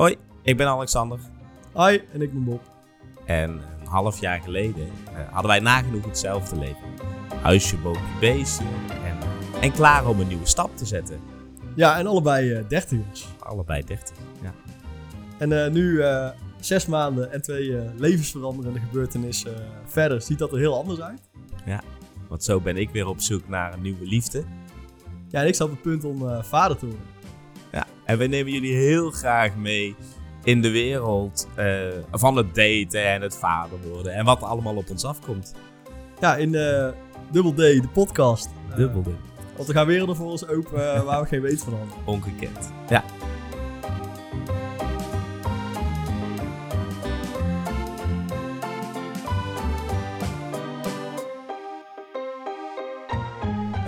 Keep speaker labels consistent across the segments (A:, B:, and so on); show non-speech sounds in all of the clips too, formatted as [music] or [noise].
A: Hoi, ik ben Alexander.
B: Hi, en ik ben Bob.
A: En een half jaar geleden eh, hadden wij nagenoeg hetzelfde leven. Huisje, boompje, beestje. En, en klaar om een nieuwe stap te zetten.
B: Ja, en allebei eh dertigers.
A: Allebei 30. Ja.
B: En eh, nu, zes maanden en twee levensveranderende gebeurtenissen verder, ziet dat er heel anders uit.
A: Want zo ben ik weer op zoek naar een nieuwe liefde.
B: Ja, en ik sta op het punt om vader te worden.
A: En we nemen jullie heel graag mee in de wereld eh, van het daten en het vader worden. En wat er allemaal op ons afkomt.
B: Ja, in eh Double D, de podcast. Eh,
A: Dubbelde.
B: Want er gaan werelden voor ons open eh, waar we geen weet van hadden.
A: Ongekend. Ja.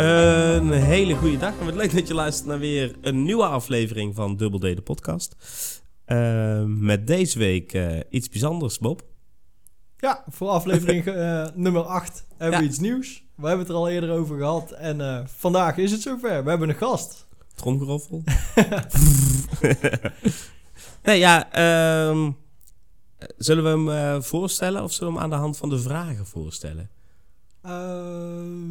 A: Een hele goede dag en wat leuk dat je luistert naar weer een nieuwe aflevering van Double D de podcast. Eh, met deze week eh, iets bijzonders, Bob.
B: Ja, voor aflevering [laughs] eh, nummer 8 hebben we
A: Ja.
B: iets nieuws. We hebben het er al eerder over gehad. En eh, vandaag is het zover. We hebben een gast.
A: Tromgeroffel. [laughs] [laughs] nee, ja, ehm, zullen we hem voorstellen of zullen we hem aan de hand van de vragen voorstellen?
B: Ehm,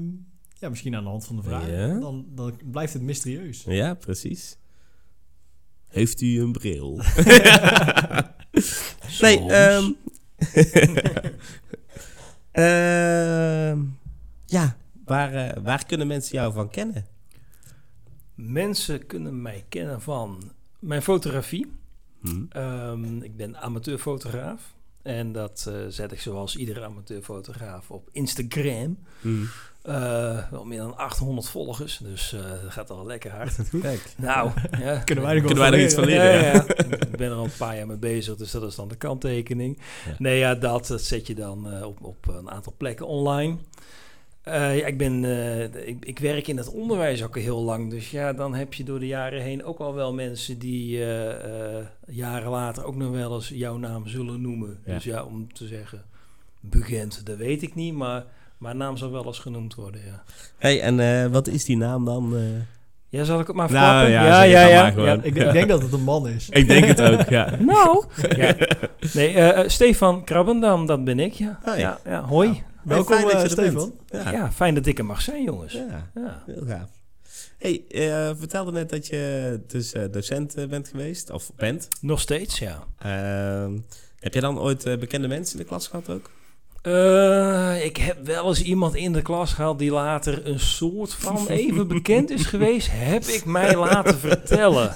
B: ja, misschien aan de hand van de vraag.
A: Ja.
B: Dan, dan blijft het mysterieus.
A: Ja, precies. Heeft u een bril? [laughs] [laughs] nee, ehm [laughs] ehm, ja, waar, eh, waar kunnen mensen jou van kennen?
C: Mensen kunnen mij kennen van mijn fotografie.
A: Hm?
C: Ehm, ik ben amateurfotograaf. En dat eh, zet ik zoals iedere amateurfotograaf op Instagram.
A: Hm.
C: Eh, wel meer dan 800 volgers, dus eh, dat gaat al lekker hard. [laughs]
A: Kijk.
C: Nou, ja. [laughs]
B: Kunnen wij nog
A: Kunnen wij nog iets van leren?
C: ja, ja. ik ben er al een paar jaar mee bezig, dus dat is dan de kanttekening.
A: Ja.
C: Nee, ja, dat, dat zet je dan eh, op, op een aantal plekken online. Eh, ja, ik, ben, eh, ik, ik werk in het onderwijs ook al heel lang, dus ja, dan heb je door de jaren heen ook al wel mensen die eh, eh, jaren later ook nog wel eens jouw naam zullen noemen.
A: Ja.
C: Dus ja, om te zeggen, begint, dat weet ik niet, maar mijn naam zal wel eens genoemd worden, ja.
A: Hey, en eh, wat is die naam dan? eh?
C: Ja, zal ik het maar
A: Nou,
C: verklappen?
A: ja,
C: ja, ja, ja.
B: Ik, denk- ik denk dat het een man is.
A: Ik denk het ook, ja. [laughs]
C: Nou, ja. nee, Stefan Krabbendam, dat ben ik, ja.
A: Oh, ja.
C: ja. ja, hoi.
B: Welkom,
A: Fijn dat je
B: eh. Stefan.
A: Ja.
C: Ja. fijn dat ik er mag zijn, jongens.
A: ja.
C: Ja.
A: Heel gaaf. Hey, eh vertelde net dat je dus eh, docent bent geweest, of bent.
C: Nog steeds, ja.
A: Ehm, heb je dan ooit bekende mensen in de klas gehad ook?
C: Eh, ik heb wel eens iemand in de klas gehad die later een soort van [laughs] even bekend is geweest. Heb ik mij laten [laughs] vertellen.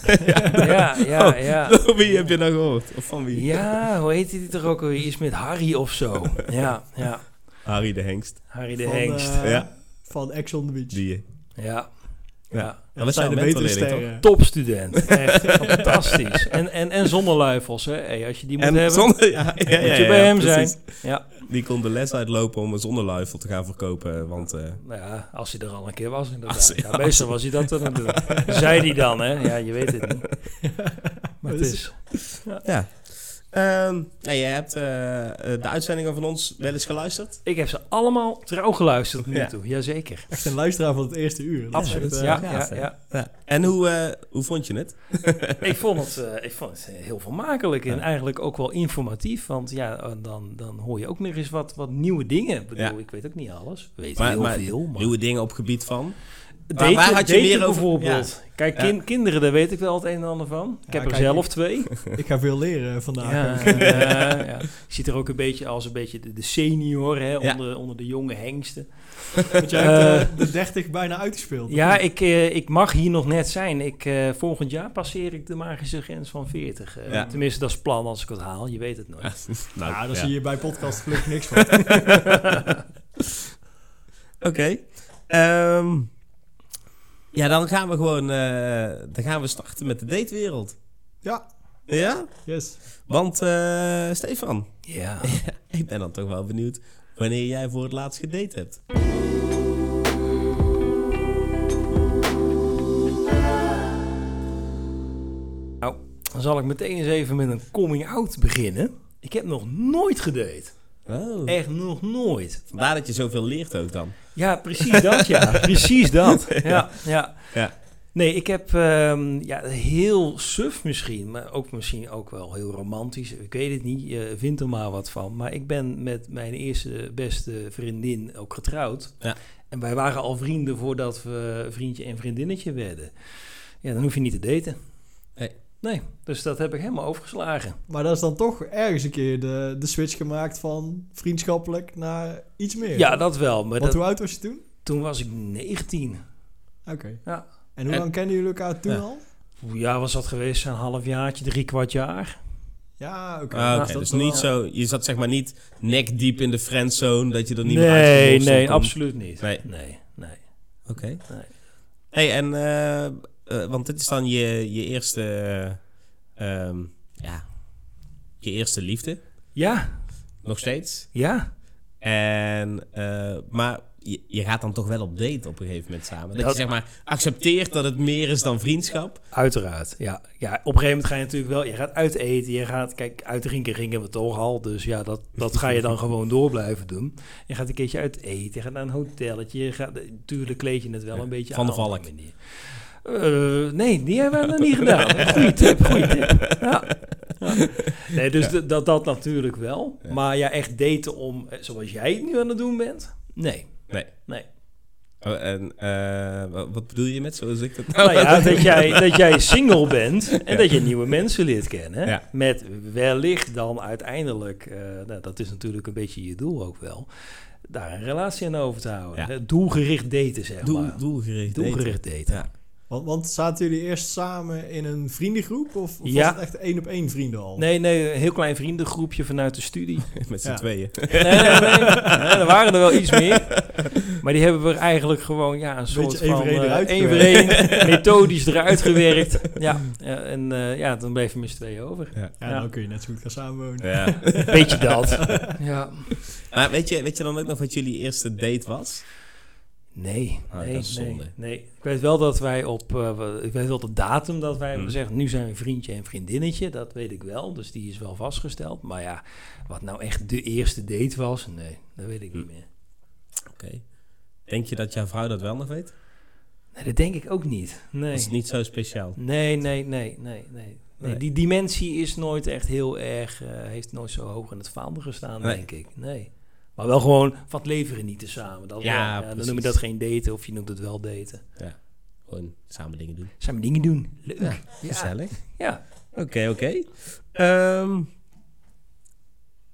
C: Ja, ja, ja. [laughs]
A: wie heb je dan gehoord? Of van wie?
C: Ja, hoe heet die toch ook alweer? Iets met Harry of zo. Ja, ja.
A: Harry de Hengst.
C: Harry de
B: Van,
C: Hengst.
B: eh,
A: Ja.
B: Van Ex on the Beach.
A: Die.
C: Ja. Ja.
A: dat was
B: zijn de betere sterren.
C: Topstudent. [laughs] Echt fantastisch. En, en, en zonder luifels, hè. Hey, als je die moet
A: En
C: hebben,
A: zonder, ja, ja, ja,
C: moet je
A: ja,
C: bij hem
A: precies.
C: zijn. Ja.
A: Die kon de les uitlopen om een zonneluifel te gaan verkopen. Want eh,
C: Nou ja, als hij er al een keer was inderdaad.
A: Als
C: ja, meestal was hij dat dan doen. Zei hij dan, hè? Ja, je weet het niet. [laughs] Maar het is...
A: ja. Ehm nou, jij hebt eh, eh, de uitzendingen van ons wel eens geluisterd.
C: Ik heb ze allemaal trouw geluisterd tot nu
A: Ja.
C: toe. Jazeker.
B: Echt een luisteraar van het eerste uur. Is
C: Absoluut.
B: eh,
C: Ja, ja, ja.
A: Ja. En hoe, eh, hoe vond je het? [laughs]
C: Ik vond het, eh, ik vond het heel vermakelijk en
A: Ja.
C: eigenlijk ook wel informatief. Want ja, dan, dan hoor je ook nog eens wat, wat nieuwe dingen. Ik bedoel,
A: Ja.
C: ik weet ook niet alles. Weet
A: Maar-
C: heel
A: maar
C: veel. Maar
A: Nieuwe dingen op gebied van? Waar had je meer over-
C: bijvoorbeeld. Kijk, kin- kinderen, daar weet ik wel het een en ander van. Ik
B: Ja,
C: heb er
B: kijk,
C: zelf
B: ik-
C: twee. [laughs]
B: Ik ga veel leren vandaag.
C: Ja,
B: ook.
C: ja, ja. Je ziet er ook een beetje als een beetje de, de senior hè,
A: Ja.
C: onder, onder de jonge hengsten. [laughs]
B: Want jij hebt eh, de 30 bijna uitgespeeld.
C: Ja, ik, eh, ik mag hier nog net zijn. Ik, eh, volgend jaar passeer ik de magische grens van 40. eh.
A: Ja.
C: Tenminste, dat is het plan als ik het haal. Je weet het nooit. [laughs]
A: nou,
B: ja, daar
A: ja.
B: zie je bij podcast gelukkig niks van.
A: Oké. Ehm, ja, dan gaan we gewoon eh, dan gaan we starten met de datewereld.
B: Ja,
A: Ja?
B: yes.
A: Want eh, Stefan,
C: Ja. [laughs]
A: ik ben dan toch wel benieuwd wanneer jij voor het laatst gedate hebt.
C: Nou, dan zal ik meteen eens even met een coming out beginnen. Ik heb nog nooit gedate.
A: Oh.
C: Echt nog nooit.
A: Vandaar dat je zoveel leert ook dan.
C: Ja, precies dat, ja. [laughs] precies dat. Ja, ja.
A: Ja.
C: Nee, ik heb ehm, ja, heel suf misschien, maar ook misschien ook wel heel romantisch. Ik weet het niet, je vindt er maar wat van. Maar ik ben met mijn eerste beste vriendin ook getrouwd.
A: Ja.
C: En wij waren al vrienden voordat we vriendje en vriendinnetje werden. Ja, dan hoef je niet te daten.
A: Nee.
C: Nee, dus dat heb ik helemaal overgeslagen.
B: Maar dat is dan toch ergens een keer de, de switch gemaakt van vriendschappelijk naar iets meer.
C: Ja, dat wel. Maar
B: Want
C: dat,
B: hoe oud was je toen?
C: toen was ik 19.
B: Oké.
C: Ja.
B: En hoe
A: En-
B: lang kennen jullie elkaar toen
A: Ja.
B: al?
C: Jaar was dat geweest? Een half jaartje, drie kwart jaar?
B: Ja, oké.
A: Ah, Oké,
B: dat
A: dus
B: wel-
A: niet zo, je zat zeg maar niet nek diep in de friendzone, dat je er niet meer
C: Nee,
A: uitgelost
C: nee,
A: kon.
C: absoluut niet.
A: Nee.
C: nee, nee.
A: Oké.
C: Nee.
A: Hey, en, eh, eh, want dit is dan je, je eerste, eh, ehm, ja, je eerste liefde,
C: Ja,
A: nog steeds.
C: ja.
A: En, eh, maar je, je gaat dan toch wel op date op een gegeven moment samen. Dat,
C: Dat-
A: je zeg maar accepteert dat het meer is dan vriendschap.
C: Uiteraard, ja. ja. Op een gegeven moment ga je natuurlijk wel... Je gaat uit eten, je gaat... Kijk, uitdrinken gingen we toch al. Dus ja, dat, dat ga je dan gewoon door blijven doen. Je gaat een keertje uit eten, je gaat naar een hotelletje. Je gaat, natuurlijk kleed je het wel een beetje
A: Van de
C: aan op
A: Valk.
C: manier. Eh, nee, die hebben we nog niet gedaan. Goeie tip, goeie tip. Ja. Ja. Nee, dus dat, dat natuurlijk wel.
A: Ja.
C: Maar ja, echt daten om, eh, zoals jij het nu aan het doen bent? Nee,
A: Nee.
C: nee.
A: Oh, en eh, wat bedoel je met zoals ik dat
C: Nou ja, [laughs] dat jij, dat jij single bent en dat je nieuwe mensen leert kennen. Met wellicht dan uiteindelijk, nou, dat is natuurlijk een beetje je doel ook wel, daar een relatie aan over te houden.
A: Ja.
C: Doelgericht daten, zeg
A: Doel,
C: maar.
A: doelgericht daten.
C: Doelgericht daten.
A: Ja.
B: Want, want zaten jullie eerst samen in een vriendengroep? Of, of
C: Ja.
B: was het echt één op één vrienden al?
C: Nee, nee, een heel klein vriendengroepje vanuit de studie. [laughs]
A: Met z'n
B: Ja.
A: tweeën.
C: Nee, nee, nee, nee, er waren er wel iets meer. Maar die hebben we eigenlijk gewoon ja, een soort
B: Beetje
C: van
B: één
C: eh, voor één [laughs] methodisch eruit gewerkt. [laughs] Ja, ja, en eh, ja, dan bleef je met z'n tweeën over.
A: Ja.
B: Ja,
C: Ja.
B: dan kun je net zo goed gaan samenwonen.
A: Ja.
C: Beetje dat. Ja.
A: Maar weet je, weet je dan ook nog wat jullie eerste date was?
C: Nee,
A: Ah,
C: nee,
A: dat is
C: nee, nee. Ik weet wel dat wij op, eh, ik weet wel de datum dat wij hebben
A: Hmm.
C: gezegd, nu zijn we vriendje en vriendinnetje, dat weet ik wel, dus die is wel vastgesteld. Maar ja, wat nou echt de eerste date was, nee, dat weet ik niet
A: Hmm.
C: meer.
A: Oké. Denk je dat jouw vrouw dat wel nog weet?
C: Nee, dat denk ik ook niet. Nee.
A: Is het niet zo speciaal?
C: Nee, nee, nee, nee, nee. nee. Die dimensie is nooit echt heel erg, eh, heeft nooit zo hoog in het vaandel gestaan, denk ik. Nee. Maar wel gewoon van het leven genieten samen. Dat
A: Ja,
C: wel. dan noem je dat geen daten of je noemt het wel daten.
A: Gewoon samen dingen doen.
C: Samen dingen doen. Leuk.
A: Ja,
C: Ja.
A: Gezellig.
C: Ja.
A: Oké, oké. Ehm,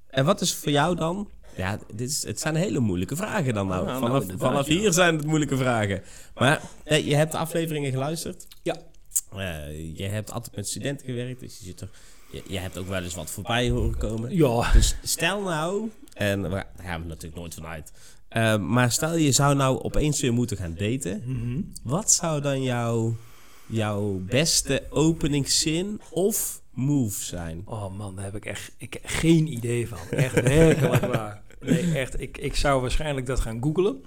A: en wat is voor jou dan... Ja, dit is, het zijn hele moeilijke vragen dan nou.
C: Nou,
A: vanaf, vanaf
C: ja.
A: hier zijn het moeilijke vragen. Maar je hebt de afleveringen geluisterd.
C: Ja.
A: Eh, je hebt altijd met studenten gewerkt, dus je, zit er, je, je hebt ook wel eens wat voorbij horen komen.
C: Ja.
A: Dus stel nou, en daar gaan we natuurlijk nooit vanuit. Uh, maar stel je zou nou opeens weer moeten gaan daten.
C: Mhm.
A: Wat zou dan jouw, jouw beste openingszin of move zijn?
C: Oh man, daar heb ik echt ik, geen idee van. Echt werkelijk waar. [laughs] Nee, echt. Ik, ik zou waarschijnlijk dat gaan googlen.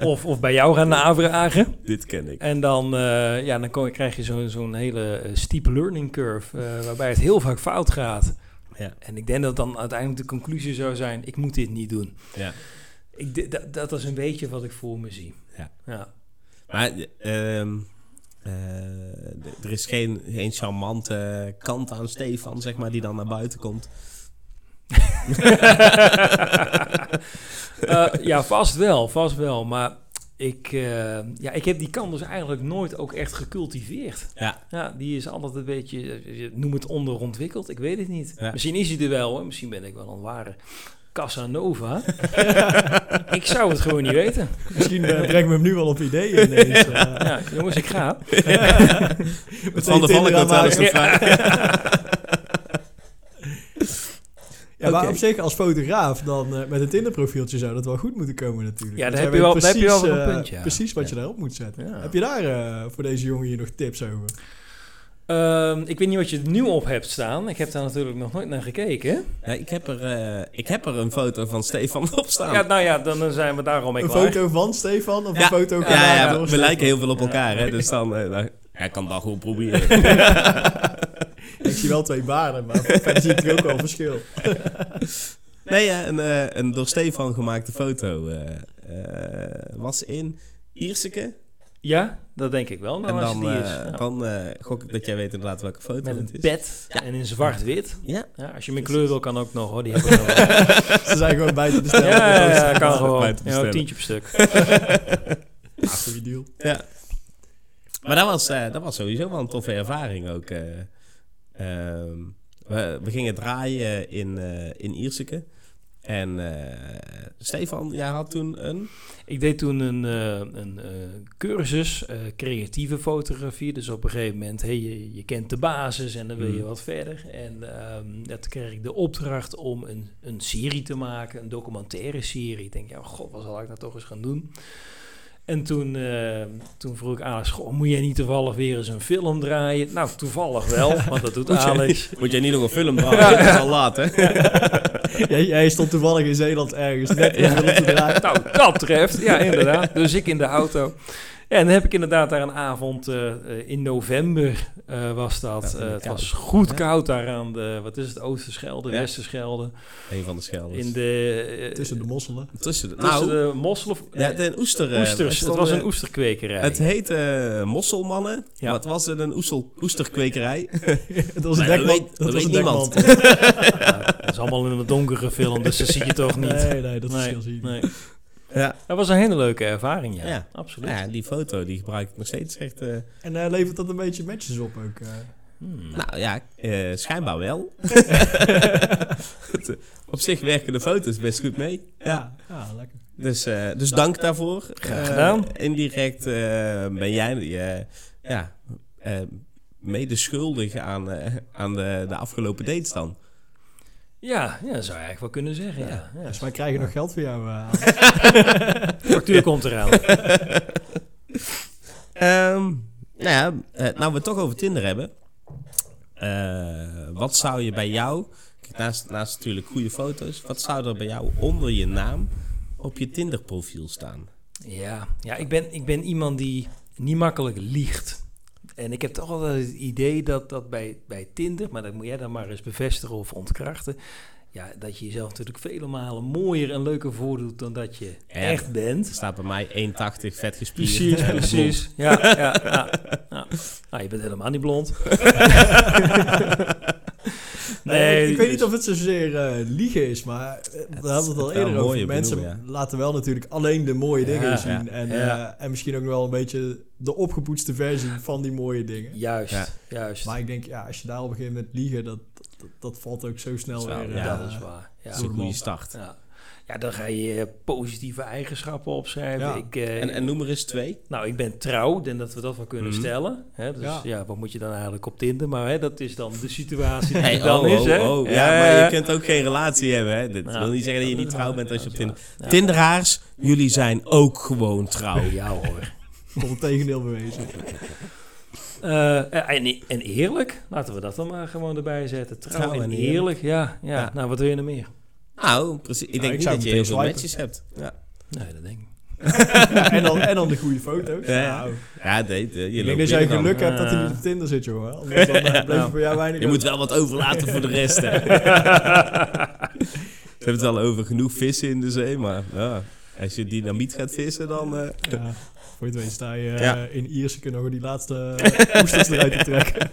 C: of, of bij jou gaan navragen.
A: Dit ken ik.
C: En dan, eh, ja, dan kom, krijg je zo'n zo'n hele eh, steep learning curve. eh, waarbij het heel vaak fout gaat.
A: Ja.
C: En ik denk dat dan uiteindelijk de conclusie zou zijn: ik moet dit niet doen.
A: Ja.
C: Ik, dat, dat is een beetje wat ik voor me zie.
A: Ja.
C: ja.
A: Maar ehm, eh, er is geen, geen charmante kant aan Stefan, zeg maar, die dan naar buiten komt.
C: Eh, ja, vast wel, vast wel. Maar ik, eh, ja, ik heb die kant dus eigenlijk nooit ook echt gecultiveerd.
A: Ja.
C: Ja, die is altijd een beetje, eh, noem het onderontwikkeld, ik weet het niet.
A: Ja.
C: Misschien is hij er wel hoor, misschien ben ik wel een ware Casanova. [laughs] ik zou het gewoon niet weten.
B: Misschien eh, brengen we hem nu wel op ideeën ineens. eh.
C: Ja, jongens, ik ga. [laughs]
A: Het Van de Valk Hotel is
B: aanmaken.
A: nog vrij.
B: Ja, maar op zich als fotograaf dan eh, met een Tinderprofieltje zou dat wel goed moeten komen natuurlijk.
C: Ja, daar
B: jij
C: heb je wel- heb je wel
B: precies,
C: een
B: eh,
C: punt, ja.
B: Precies wat je
C: Ja.
B: daarop moet zetten.
C: Ja.
B: Heb je daar eh, voor deze jongen hier nog tips over?
C: Ehm, ik weet niet wat je er nu op hebt staan. Ik heb daar natuurlijk nog nooit naar gekeken.
A: Ja, ik, heb er, eh, ik heb er een foto van Stefan op staan.
C: Ja, nou ja, dan zijn we daar al mee
B: Een
C: klaar.
B: foto van Stefan of
A: Ja.
B: een foto
A: ja,
B: gemaakt
A: ja,
B: door
A: we lijken heel veel op elkaar, hè, dus dan... eh, dan hij kan dat gewoon proberen. [laughs] [laughs]
B: Ik zie wel twee baarden, maar verder zie ik er ook wel verschil. [laughs]
A: Nee, ja, een, eh, een door Stefan gemaakte foto eh, eh, was in Ierseke.
C: Ja, dat denk ik wel. Nou,
A: en
C: als
A: dan,
C: die
A: eh,
C: is. Ja.
A: dan eh, gok ik dat jij weet inderdaad welke foto
C: Met
A: het
C: een
A: is.
C: pet
A: Ja.
C: en in zwart-wit.
A: Ja,
C: Ja, als je in kleur wil, kan ook nog hoor. Die [laughs] nog.
B: Ze zijn gewoon bij te bestellen.
C: ja, ja, ja,
B: Dat
C: kan gewoon.
A: Bij te
C: Ja, tientje per stuk. [laughs]
B: Ah, goede deal.
A: ja. Maar dat was, eh, dat was sowieso wel een toffe ervaring ook. eh. Ehm, we, we gingen draaien in, eh in Ierseke. En eh, Stefan, jij had toen een...
C: Ik deed toen een, eh, een cursus creatieve fotografie. Dus op een gegeven moment, hey, je, je kent de basis en dan wil je
A: Mm.
C: wat verder. En ehm ja, toen kreeg ik de opdracht om een, een serie te maken, een documentaire serie. Ik denk, ja, god, wat zal ik nou toch eens gaan doen? En toen, eh, toen vroeg ik Alex, goh, moet jij niet toevallig weer eens een film draaien? Nou, toevallig wel, [laughs] want dat doet Alex. [laughs]
A: Moet jij niet nog een film [laughs] draaien? Dat is al laat, hè?
B: Jij, jij stond toevallig in Zeeland ergens net om film te draaien.
C: Nou, dat treft. Ja, inderdaad. Dus ik in de auto. Ja, en dan heb ik inderdaad daar een avond eh, eh, in november eh, was dat.
A: Ja,
C: Eh, het
A: koud.
C: was goed
A: Ja.
C: koud daar aan de, wat is het, Oosterschelde,
A: Ja.
C: Westerschelde.
A: Een van de schelders.
C: In de,
B: Tussen de mosselen.
A: Tussen de...
C: tussen
A: nou,
C: de mosselen.
A: ja, de oester...
C: oesters.
A: er
C: Het was een oesterkwekerij.
A: Het heette eh, Mosselmannen,
C: Ja.
A: maar het was een oesel, oesterkwekerij. [laughs]
B: Het was een
A: Nee, dat
B: was een
A: niemand. [laughs]
C: dat is allemaal in een donkere film, dus dat zie je toch niet.
B: Nee, nee, dat je niet.
C: nee.
A: Ja.
C: Dat was een hele leuke ervaring, ja.
A: Ja.
C: Absoluut.
A: ja, die foto die gebruik ik nog steeds echt... eh,
B: En eh, levert dat een beetje matches op ook? eh?
C: Hmm.
A: nou ja, eh, schijnbaar wel. [laughs] [laughs] Op zich werken de foto's best goed mee. Ja.
B: ja, lekker.
A: Dus, eh, dus dank daarvoor.
C: Graag gedaan.
A: indirect eh, ben jij ja, eh, mede schuldig aan, eh, aan de, de afgelopen dates dan.
C: Ja, ja, dat zou je eigenlijk wel kunnen zeggen, ja. ja.
B: Dus wij krijgen nog geld voor jou. eh, [laughs]
C: De factuur komt eraan. [laughs]
A: Ehm, nou ja, eh, nou we het toch over Tinder hebben. Eh, wat zou je bij jou, naast, naast natuurlijk goede foto's, wat zou er bij jou onder je naam op je Tinder profiel staan?
C: Ja, ja ik, ben, ik ben iemand die niet makkelijk liegt. En ik heb toch altijd het idee dat, dat bij, bij Tinder, maar dat moet jij dan maar eens bevestigen of ontkrachten. Ja, dat je jezelf natuurlijk vele malen mooier en leuker voordoet dan dat je
A: Ja,
C: echt bent.
A: Er staat bij mij 1,80 vet gespierd.
C: Precies, precies. Ja, ja, ja, ja. Nou, je bent helemaal niet blond. [laughs]
B: Nee, ik, ik weet niet of het zozeer eh, liegen is, maar eh, we hadden het al
A: het
B: eerder over. Mensen laten wel natuurlijk alleen de mooie
C: Ja,
B: dingen zien.
A: ja,
B: en,
C: ja.
B: eh, en misschien ook nog wel een beetje de opgepoetste versie van die mooie dingen.
C: Juist,
A: Ja.
C: juist.
B: Maar ik denk, ja, als je daar op een gegeven moment liegen, dat, dat, dat valt ook zo snel weer.
A: ja,
C: dat is waar. Ja.
A: Dat is een goede start.
C: Ja. Ja, dan ga je positieve eigenschappen opschrijven.
B: Ja.
C: Ik, eh,
A: En, en noem er eens twee.
C: Nou, ik ben trouw. Denk dat we dat wel kunnen
A: Mhm.
C: stellen. Hè? Dus ja.
B: Ja.
C: wat moet je dan eigenlijk op Tinder? Maar hè, dat is dan de situatie die
A: Hey,
C: dan
A: oh,
C: is.
A: oh,
C: Hè?
A: oh. Ja, maar je kunt ook geen relatie hebben. Hè? Dit
C: Ja.
A: wil niet zeggen dat je niet
C: is
A: trouw bent als je op
C: dat
A: Tinder...
C: is.
A: Tinderaars, jullie zijn ook gewoon trouw.
C: Ja hoor. [laughs]
B: Tot het tegendeel bewezen.
C: Eh, en, en eerlijk, laten we dat dan maar gewoon erbij zetten. Trouw,
A: Trouw
C: en,
A: en
C: eerlijk, ja, ja.
A: Ja.
C: Nou, wat wil je nog meer?
A: Nou, precies. Ik denk
B: ik
A: niet dat je heel veel matches hebt. Ja,
C: Nee, dat denk ik. [laughs]
B: En, dan, en dan de goede foto's.
A: Ja, ja.
B: Nou,
A: ja nee, de- je
B: ik denk dat jij geluk hebt dat hij
C: Eh.
B: niet op Tinder zit, jongen. [laughs] Anders dan eh, voor jou weinig
A: Je moet wel wat overlaten voor de rest. Hè. [laughs] Ze hebben het wel over genoeg vissen in de zee, maar ja, als je dynamiet gaat vissen, dan... eh,
B: Ja, voor je het weet sta je
A: Ja.
B: in Ierse kunnen nog die laatste oesters eruit te trekken.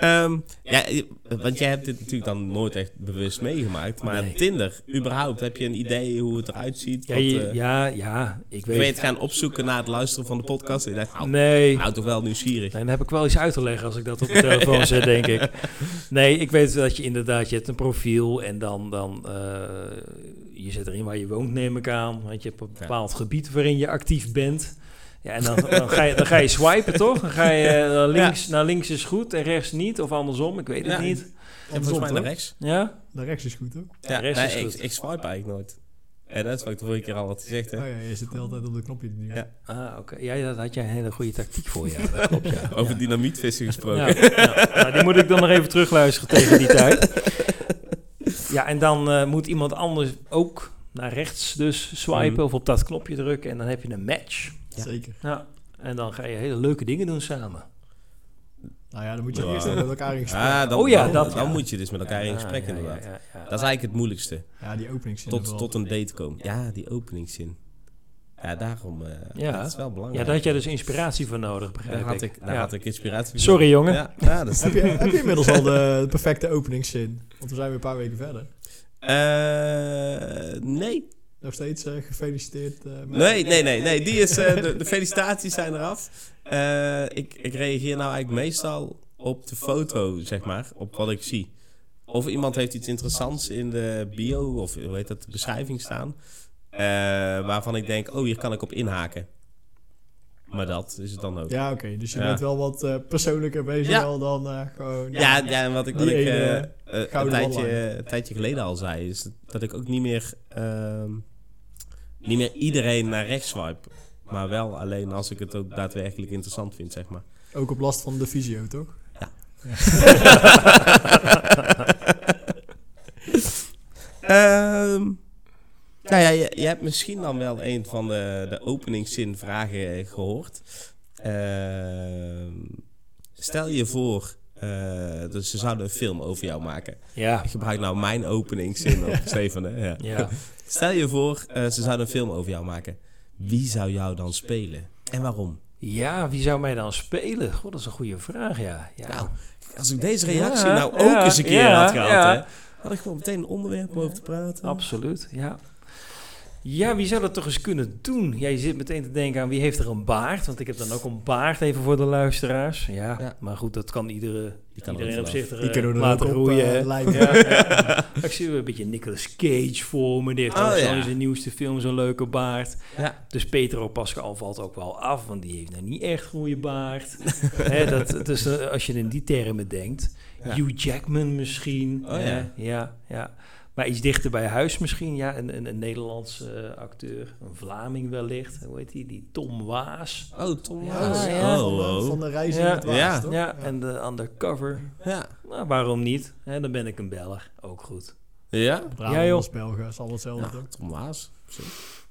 A: Ehm, ja, want jij hebt dit natuurlijk dan nooit echt bewust meegemaakt. Maar
C: Nee.
A: Tinder, überhaupt, heb je een idee hoe het eruit ziet?
C: Ja,
A: Wat, eh,
C: ja, ja, ik
A: ben je
C: weet.
A: het gaan opzoeken na het luisteren van de podcast? En je dacht, nou,
C: Nee,
A: nou toch wel nieuwsgierig.
C: Nee, dan heb ik wel iets uit te leggen als ik dat op de telefoon zet, denk ik. [laughs] Nee, ik weet dat je inderdaad, je hebt een profiel en dan, dan eh, je zet erin waar je woont, neem ik aan. Want je hebt een bepaald gebied waarin je actief bent. Ja, en dan, dan, ga, je, dan ga je swipen, toch? Dan ga je eh, links, naar links is goed en rechts niet, of andersom, ik weet het
A: Ja.
C: niet.
A: En volgens mij naar rechts.
C: Ja?
B: De rechts is goed, hoor.
A: Ja,
C: rechts
A: nee,
C: is
A: ik,
C: goed.
A: ik swipe eigenlijk nooit. En dat is wat ik de vorige keer al had gezegd. Hè.
B: Oh ja, je zit de hele tijd op de knopje duwen.
A: Ja.
C: Ah, oké. Ja, daar had jij een hele goede tactiek voor, ja. Dat klopt, ja. [laughs]
A: Over
C: ja.
A: dynamietvissen gesproken.
C: Ja, ja. Nou, die moet ik dan nog even terugluisteren tegen die tijd. Ja, en dan eh, moet iemand anders ook naar rechts dus swipen
A: Mhm.
C: of op dat knopje drukken en dan heb je een match.
A: Ja.
B: Zeker.
C: Ja. En dan ga je hele leuke dingen doen samen.
B: Nou ja, dan moet je
A: Ja.
B: eerst met elkaar in gesprek.
A: Ah, dan,
C: Oh ja,
A: dan,
C: dat,
A: dan
C: ja.
A: moet je dus met elkaar in
C: Ja,
A: gesprek
C: ja,
A: inderdaad.
C: ja, ja, ja.
A: Dat is eigenlijk het moeilijkste.
B: Ja, die openingszin.
A: Tot, tot een date komen. Ja, die openingszin. Ja, daarom uh,
C: Ja.
A: dat is wel
C: Ja,
A: belangrijk.
C: daar had jij dus inspiratie voor nodig, begrijp
A: daar had
C: ik.
A: ik, daar
C: Ja.
A: had ik inspiratie voor.
C: Sorry, jongen.
A: Ja, ja, dat is...
B: heb, je, heb je inmiddels al de perfecte openingszin? Want we zijn weer een paar weken verder.
A: Eh, nee.
B: Nog steeds eh, gefeliciteerd. eh,
A: Nee, nee, nee, nee. Die is, eh, de, de felicitaties zijn eraf. Ik, ik reageer nou eigenlijk meestal op de foto, zeg maar, op wat ik zie. Of iemand heeft iets interessants in de bio, of hoe heet dat, de beschrijving staan. waarvan ik denk, oh, hier kan ik op inhaken. Maar dat is het dan ook. Ja,
B: Ja, oké. Dus je
A: Ja.
B: bent wel wat persoonlijker bezig
A: Ja.
B: wel dan gewoon...
A: ja, en wat ik, wat ik een, tijdje, een tijdje geleden al zei, is dat ik ook niet meer, ehm, niet meer iedereen naar rechts swipe. Maar wel alleen als ik het ook daadwerkelijk interessant vind, zeg maar.
B: Ook op last van de fysio, toch? [laughs]
A: Ehm nou ja, je, je hebt misschien dan wel een van de, de openingszinvragen gehoord. Ehm, stel je voor, eh, dus ze zouden een film over jou maken.
C: Ja,
A: Ik gebruik nou mijn openingszin op [laughs] Stefan. Hè? Ja.
C: ja.
A: Stel je voor, eh, ze zouden een film over jou maken. Wie zou jou dan spelen? En waarom?
C: ja, wie zou mij dan spelen? God, dat is een goede vraag, ja. ja.
A: Nou, als ik deze reactie
C: Ja,
A: nou ook
C: ja,
A: eens een keer had gehad, hè, had ik gewoon meteen een onderwerp om over te praten.
C: Absoluut, ja. Ja, wie zou dat toch eens kunnen doen? Ja, je zit meteen te denken aan wie heeft er een baard. Want ik heb dan ook een baard even voor de luisteraars. Ja,
A: Ja.
C: maar goed, dat kan iedere,
A: Die kan
C: iedereen op zich er,
B: Die
C: eh,
B: er
C: laten groeien.
B: eh.
C: Ja, ja. [laughs] [laughs] Ik zie een beetje Nicolas Cage voor me. Die heeft
A: Oh,
C: in zijn nieuwste film zo'n leuke baard.
A: Ja.
C: Dus Petro Pascal valt ook wel af, want die heeft nou niet echt goede baard. [laughs] Hè, dat, dus eh, als je in die termen denkt.
A: Ja.
C: Hugh Jackman misschien.
A: Oh, ja,
C: ja. Maar iets dichter bij huis misschien. Ja, een, een, een Nederlandse eh, acteur. Een Vlaming wellicht. Hoe heet die? Die Tom Waas.
A: Oh, Tom
C: Ja,
A: Waas.
C: ja.
A: Oh,
B: van, de,
A: oh.
B: van de
C: Ja.
B: met Waas,
A: Ja.
B: toch?
C: Ja, en de undercover.
A: Ja.
C: Nou, waarom niet? Hè, dan ben ik een Belg. Ook goed.
A: Ja?
C: Joh.
B: als Belgen, is allemaal hetzelfde,
A: Ja? Tom Waas.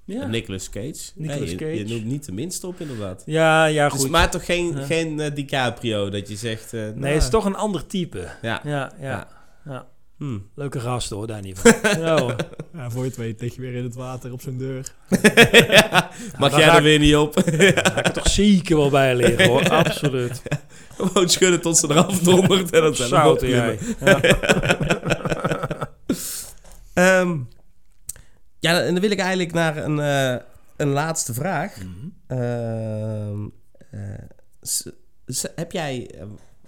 C: Ja,
A: En Nicolas Cage.
C: Nicolas
A: Nee, je-
C: Cage.
A: Je, noemt niet de minste op, inderdaad.
C: ja, ja
A: Dus,
C: goed.
A: maar toch geen,
C: Ja.
A: geen eh, DiCaprio dat je zegt... eh, nou,
C: nee, het is toch een ander type.
A: Ja.
C: Ja, ja.
A: Ja.
C: Ja.
A: Hm.
C: Leuke gast hoor, daar niet van. ja,
B: voor je het weet lig je weer in het water op zijn deur. [laughs]
A: ja. Mag jij er weer niet op? [laughs]
C: Ik er toch zeker wel bij liggen hoor, [laughs] absoluut.
A: Gewoon schudden tot ze eraf dondert en dan zijn
C: jij. Ja.
A: Ehm, ja, en dan wil ik eigenlijk naar een, eh, een laatste vraag.
C: Mhm.
A: Ehm, eh, heb jij...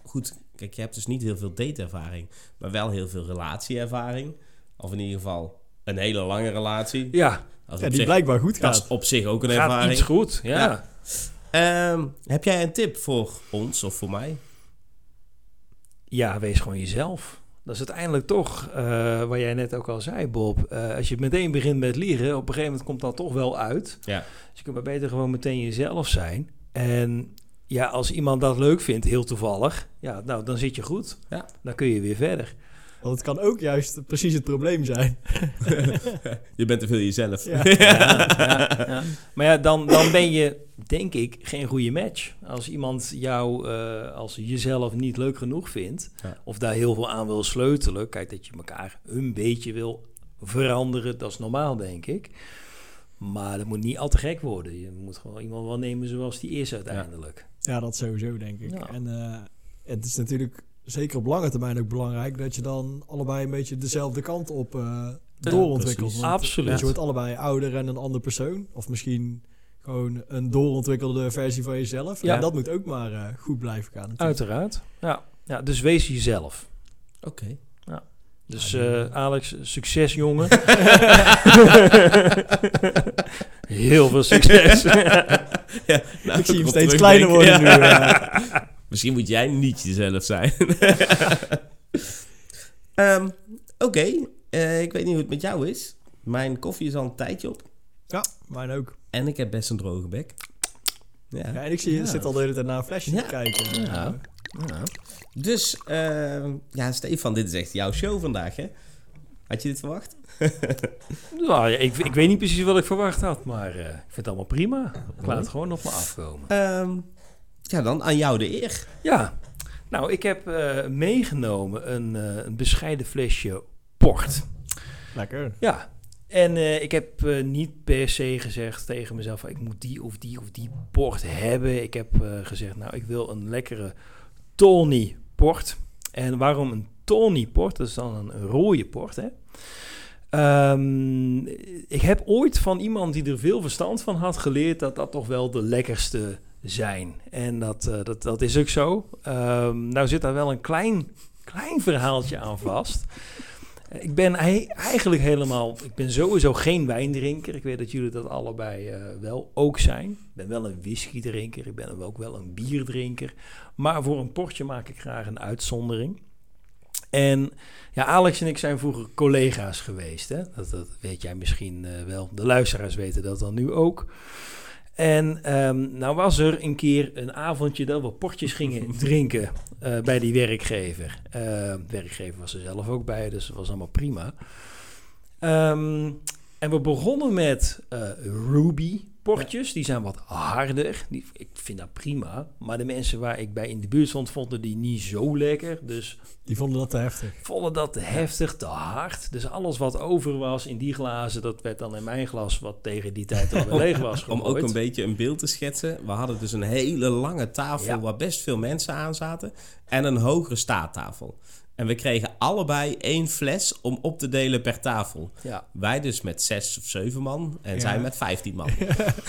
A: goed, kijk, je hebt dus niet heel veel dateervaring, maar wel heel veel relatieervaring. Of in ieder geval een hele lange relatie.
C: Ja,
A: Dat is
B: Ja, die
A: zich,
B: blijkbaar goed
A: dat is
B: gaat.
A: op zich ook een
C: gaat
A: ervaring.
C: iets goed. Ja.
A: Ja. Ehm, heb jij een tip voor ons of voor mij?
C: Ja, wees gewoon jezelf. Dat is uiteindelijk toch, eh wat jij net ook al zei, Bob. Eh, als je meteen begint met liegen, op een gegeven moment komt dat toch wel uit.
A: Ja.
C: Dus je kunt maar beter gewoon meteen jezelf zijn. En ja, als iemand dat leuk vindt, heel toevallig, ja, nou, dan zit je goed.
A: Ja.
C: Dan kun je weer verder.
B: Want het kan ook juist precies het probleem zijn. [laughs]
A: Je bent te veel jezelf. [laughs]
B: Ja.
C: Ja, ja, ja. Maar ja, dan, dan ben je, denk ik, geen goede match. Als iemand jou eh, als jezelf niet leuk genoeg vindt,
A: Ja.
C: of daar heel veel aan wil sleutelen, kijk dat je elkaar een beetje wil veranderen, dat is normaal, denk ik. Maar dat moet niet al te gek worden. Je moet gewoon iemand wel nemen zoals die is uiteindelijk.
B: Ja, dat sowieso, denk ik.
C: Ja.
B: En eh, het is natuurlijk zeker op lange termijn ook belangrijk dat je dan allebei een beetje dezelfde kant op eh, doorontwikkelt. Want
C: Absoluut.
B: Je wordt allebei ouder en een ander persoon. Of misschien gewoon een doorontwikkelde versie van jezelf.
C: Ja.
B: En dat moet ook maar eh, goed blijven gaan. natuurlijk.
C: Uiteraard. Ja. ja, dus wees jezelf.
A: Oké.
C: Dus eh, Alex, succes jongen. [laughs] [laughs] Heel veel succes. [laughs] [laughs]
A: Ja, nou,
B: Ik zie hem steeds kleiner worden nu. eh. [laughs]
A: Misschien moet jij niet jezelf zijn. [laughs] Ehm, Oké, eh, ik weet niet hoe het met jou is. Mijn koffie is al een tijdje op.
B: ja, mijn ook.
A: En ik heb best een droge bek. Ja.
B: Ja, en ik zie,
A: Ja.
B: zit al de hele tijd naar een flesje
A: Ja.
B: te kijken.
C: Ja.
A: Ja. Dus, ehm, ja, Stefan, dit is echt jouw show vandaag, hè? Had je dit verwacht? [laughs]
C: Nou, ik, ik weet niet precies wat ik verwacht had, maar eh, ik vind het allemaal prima. Ik laat het gewoon op me afkomen.
A: Ehm, ja, dan aan jou de eer.
C: Ja, nou, ik heb eh, meegenomen een, eh, een bescheiden flesje port.
B: Lekker.
C: Ja, En eh, ik heb eh, niet per se gezegd tegen mezelf, ik moet die of die of die port hebben. Ik heb eh, gezegd, nou, ik wil een lekkere Tawny port. En waarom een Tawny port? Dat is dan een rode port, hè? Ehm, ik heb ooit van iemand die er veel verstand van had geleerd dat dat toch wel de lekkerste zijn. En dat, eh, dat, dat is ook zo. Ehm, nou zit daar wel een klein, klein verhaaltje aan vast. Ik ben ei- eigenlijk helemaal, ik ben sowieso geen wijndrinker. Ik weet dat jullie dat allebei eh, wel ook zijn. Ik ben wel een whiskydrinker, ik ben ook wel een bierdrinker. Maar voor een portje maak ik graag een uitzondering. En ja, Alex en ik zijn vroeger collega's geweest. Hè? Dat, dat weet jij misschien eh, wel. De luisteraars weten dat dan nu ook. En ehm, nou was er een keer een avondje dat we portjes gingen [laughs] drinken eh, bij die werkgever. Eh, werkgever was er zelf ook bij, dus dat was allemaal prima. Ehm, en we begonnen met Ruby portjes. Die zijn wat harder. Die, ik vind dat prima. Maar de mensen waar ik bij in de buurt stond, vonden die niet zo lekker. Dus
B: Die vonden dat te heftig.
C: vonden dat te heftig, te hard. Dus alles wat over was in die glazen, dat werd dan in mijn glas, wat tegen die tijd al [laughs] leeg was
A: Om ook een beetje een beeld te schetsen. We hadden dus een hele lange tafel
C: Ja.
A: waar best veel mensen aan zaten. En een hogere staattafel. En we kregen allebei één fles om op te delen per tafel.
C: Ja,
A: Wij dus met zes of zeven man en
B: Ja.
A: zij met vijftien man.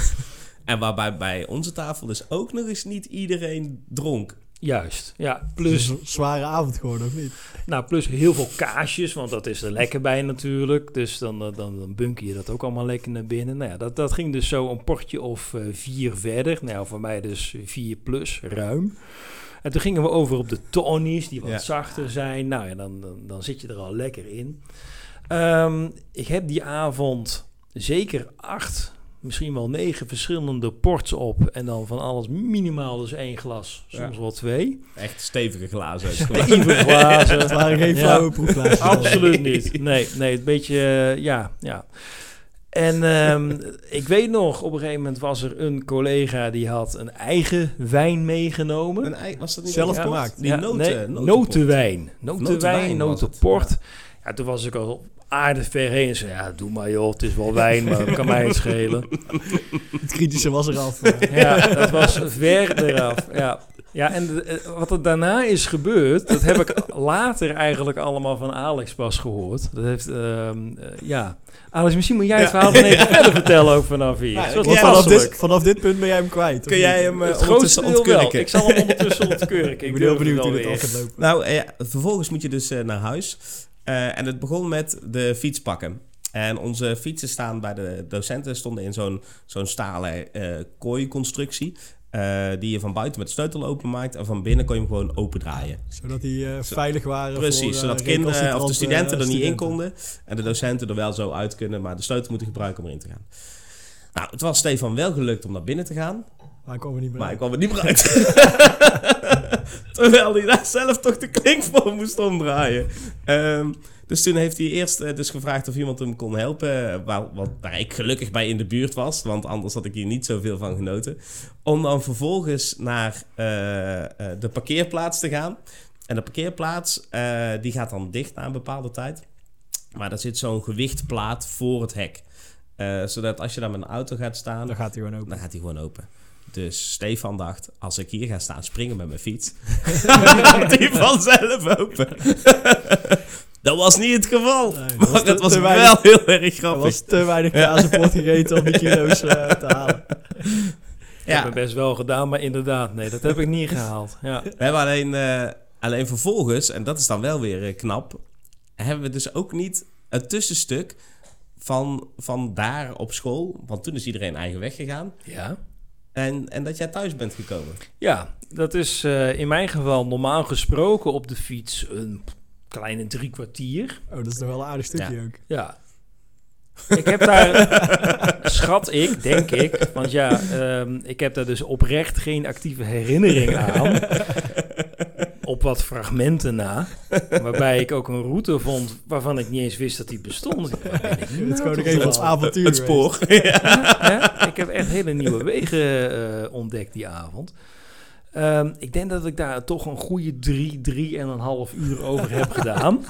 A: [laughs] en waarbij bij onze tafel dus ook nog eens niet iedereen dronk.
C: juist. Ja,
B: Dus
C: plus,
B: een zware avond geworden, of niet?
C: nou, plus heel veel kaasjes, want dat is er lekker bij natuurlijk. Dus dan, eh, dan, dan bunker je dat ook allemaal lekker naar binnen. Nou ja, dat, dat ging dus zo een portje of eh, vier verder. Nou, voor mij dus vier plus, ruim. En toen gingen we over op de tonies, die wat
A: Ja.
C: zachter zijn. Nou ja, dan, dan, dan zit je er al lekker in. Ehm, ik heb die avond zeker acht, misschien wel negen verschillende ports op. En dan van alles minimaal dus één glas, soms wel twee.
A: Echt stevige glazen. [laughs]
C: Even glazen.
B: Het waren geen
C: Ja.
B: flauwe proefglazen.
C: Absoluut niet. Nee, nee, een beetje, eh, ja, ja. En ehm, [laughs] ik weet nog, op een gegeven moment was er een collega die had een eigen wijn meegenomen.
A: Een ei- was dat niet
B: Zelf
A: Ja,
B: gemaakt.
A: Die
C: Ja,
A: noten,
C: nee, notenwijn. Notenwijn,
A: het,
C: notenport. Ja. toen was ik al aardig ver heen. Zei, ja, doe maar joh, het is wel wijn, maar dat kan mij het schelen. [laughs]
B: Het kritische was eraf. eh.
C: Ja, dat was ver eraf. Ja, ja en de- eh, wat er daarna is gebeurd, dat heb ik [laughs] later eigenlijk allemaal van Alex pas gehoord. Dat heeft, ehm, eh, ja. Alex, misschien moet jij het
A: Ja.
C: verhaal van [laughs] even verder vertellen ook vanaf hier.
A: Ja,
B: vanaf, dit, vanaf dit punt ben jij hem kwijt.
A: Kun jij hem eh,
C: Het
A: ondertussen ontkurken?
C: Ik zal hem ondertussen ontkurken. [laughs]
B: Ik
C: Ik
B: ben heel benieuwd hoe dit af gaat lopen.
A: Nou, ja, vervolgens moet je dus naar huis. Eh, en het begon met de fiets pakken. En onze fietsen staan bij de docenten stonden in zo'n zo'n stalen eh kooi-constructie. Eh, die je van buiten met de sleutel openmaakt. En van binnen kon je hem gewoon opendraaien.
B: Zodat die eh, veilig waren
A: Precies,
B: voor, eh,
A: zodat kinderen of de studenten er niet in konden. En de docenten er wel zo uit kunnen, maar de sleutel moeten gebruiken om erin te gaan. Nou, het was Stefan wel gelukt om naar binnen te gaan.
B: Maar ik kwam er niet meer
A: Maar
B: uit.
A: ik kwam er niet meer uit. [laughs] Terwijl hij daar zelf toch de klink voor moest omdraaien. Ehm, dus toen heeft hij eerst eh, dus gevraagd of iemand hem kon helpen. eh, Waar, wat, waar ik gelukkig bij in de buurt was. Want anders had ik hier niet zoveel van genoten. Om dan vervolgens naar eh, de parkeerplaats te gaan. En de parkeerplaats die gaat dan dicht na een bepaalde tijd. Maar daar zit zo'n gewichtplaat voor het hek. Zodat als je daar met een auto gaat staan,
B: Dan gaat hij gewoon open.
A: dan gaat hij gewoon open. Dus Stefan dacht, als ik hier ga staan springen met mijn fiets, [laughs] [laughs] gaat hij vanzelf open. Dat was niet het geval.
B: Nee, dat
A: maar
B: was
A: het was
B: te
A: wel
B: weinig.
A: heel erg
B: Er
A: grappig.
B: was te weinig kazenpot gegeten om die kilo's eh, te [laughs] halen.
C: Ik heb
A: Ja,
C: het best wel gedaan, maar inderdaad, nee, dat heb ik niet gehaald. Ja.
A: we hebben alleen, eh, alleen vervolgens, en dat is dan wel weer eh, knap, hebben we dus ook niet het tussenstuk van, van daar op school, want toen is iedereen eigen weg gegaan,
C: ja.
A: en, en dat jij thuis bent gekomen.
C: Ja, dat is eh, in mijn geval normaal gesproken op de fiets een kleine drie kwartier.
B: Oh, dat is nog wel een aardig stukje ook.
C: Ja. Ik heb daar, [laughs] schat ik, denk ik, want ja, ehm, ik heb daar dus oprecht geen actieve herinnering aan. [laughs] Op wat fragmenten na. Waarbij ik ook een route vond waarvan ik niet eens wist dat die bestond.
B: Het is gewoon even als avontuur
A: Het spoor.
C: Ja, ik heb echt hele nieuwe wegen eh, ontdekt die avond. Ehm, ik denk dat ik daar toch een goede drie, drie en een half uur over heb gedaan.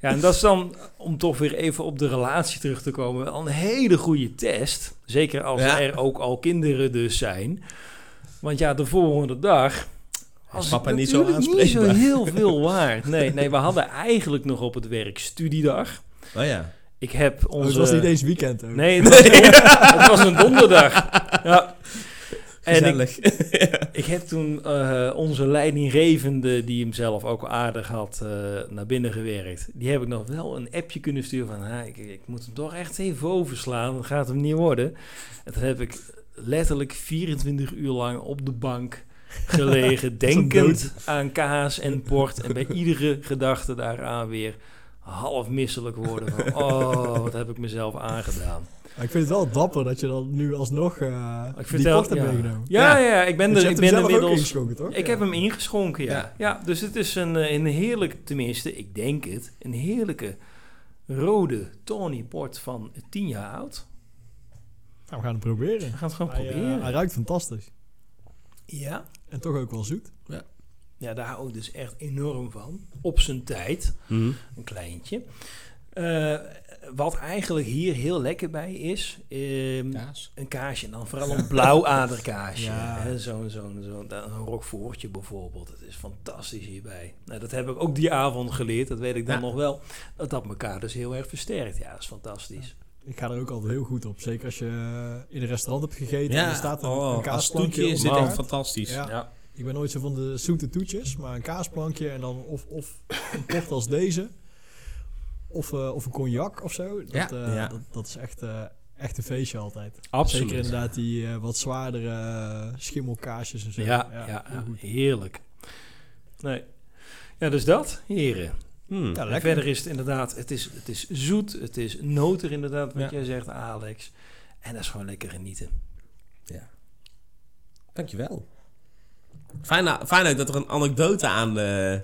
C: Ja, en dat is dan, om toch weer even op de relatie terug te komen, wel een hele goede test. Zeker als
A: Ja.
C: er ook al kinderen dus zijn. Want ja, de volgende dag... was
A: papa
C: het
A: niet zo
C: Niet zo heel veel waard. Nee, nee, we hadden eigenlijk nog op het werk studiedag.
A: Oh ja.
C: Ik heb
B: Oh,
C: onze...
B: het was niet eens weekend ook.
C: Nee, [laughs] het was, het was een donderdag. Ja. En ik, [laughs] ik heb toen eh, onze leidinggevende, die hem zelf ook aardig had, eh, naar binnen gewerkt. Die heb ik nog wel een appje kunnen sturen van, ah, ik, ik moet hem toch echt even overslaan, dat gaat hem niet worden. En toen heb ik letterlijk 24 uur lang op de bank gelegen, [laughs] denkend aan kaas en port. En bij [laughs] iedere gedachte daaraan weer half misselijk worden van, oh, wat heb ik mezelf aangedaan.
B: Maar ik vind het wel dapper dat je dan nu alsnog eh
C: Ik
B: die
C: vertel,
B: hebt
C: ja.
B: meegenomen.
C: Ja, ja, ik ben, er, ik ben inmiddels...
B: ingeschonken, toch?
C: Ik
B: Ja.
C: heb hem ingeschonken, ja.
A: Ja.
C: ja. dus het is een, eh, een heerlijk, tenminste, ik denk het, een heerlijke rode Tawny Port van 10 jaar oud.
B: Nou, we gaan het proberen.
C: We gaan het gewoon
B: Hij, eh,
C: proberen.
B: hij ruikt fantastisch.
C: ja.
B: En toch ook wel zoet.
C: ja, daar hou ik dus echt enorm van. Op zijn tijd,
A: Mhm.
C: een kleintje. Eh, wat eigenlijk hier heel lekker bij is, ehm,
A: Kaas.
C: een kaasje. En dan vooral [laughs] een blauwaderkaasje.
B: Ja.
C: hè, Zo'n zo'n zo'n een roquefortje bijvoorbeeld. Het is fantastisch hierbij. Nou, dat heb ik ook die avond geleerd. Dat weet ik dan
A: Ja.
C: nog wel. Dat dat elkaar dus heel erg versterkt. Ja, dat is fantastisch.
B: Ik ga er ook altijd heel goed op. Zeker als je in een restaurant hebt gegeten en
A: Ja,
B: er staat een,
A: oh,
B: een kaasplankje
A: is dit echt fantastisch.
B: Ja.
C: Ja.
B: Ik ben nooit zo van de zoete toetjes, maar een kaasplankje en dan of, of een port als deze. Of, eh, of een cognac of zo. Dat,
A: Ja,
B: eh,
A: ja.
B: Dat, dat is echt, eh, echt een feestje altijd.
C: Absoluut.
B: Zeker inderdaad die wat zwaardere schimmelkaasjes en zo.
C: Ja, ja, ja, heerlijk. Nee. Ja, dus dat, heren.
A: Hmm.
B: Ja,
C: verder is het inderdaad, het is, het is zoet, het is noter inderdaad, wat
A: Ja.
C: jij zegt, Alex. En dat is gewoon lekker genieten.
A: Dankjewel. Fijn, nou- fijn ook dat er een anekdote aan de,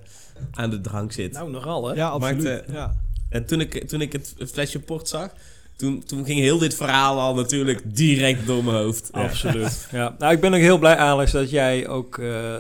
A: aan de drank zit.
C: Nou, nogal hè?
B: Ja, absoluut.
A: Maakt,
B: ja.
A: En toen ik, toen ik het flesje port zag, toen, toen ging heel dit verhaal al natuurlijk direct door mijn hoofd. Ja.
C: Absoluut. Ja. Nou, ik ben ook heel blij, Alex, dat jij ook eh,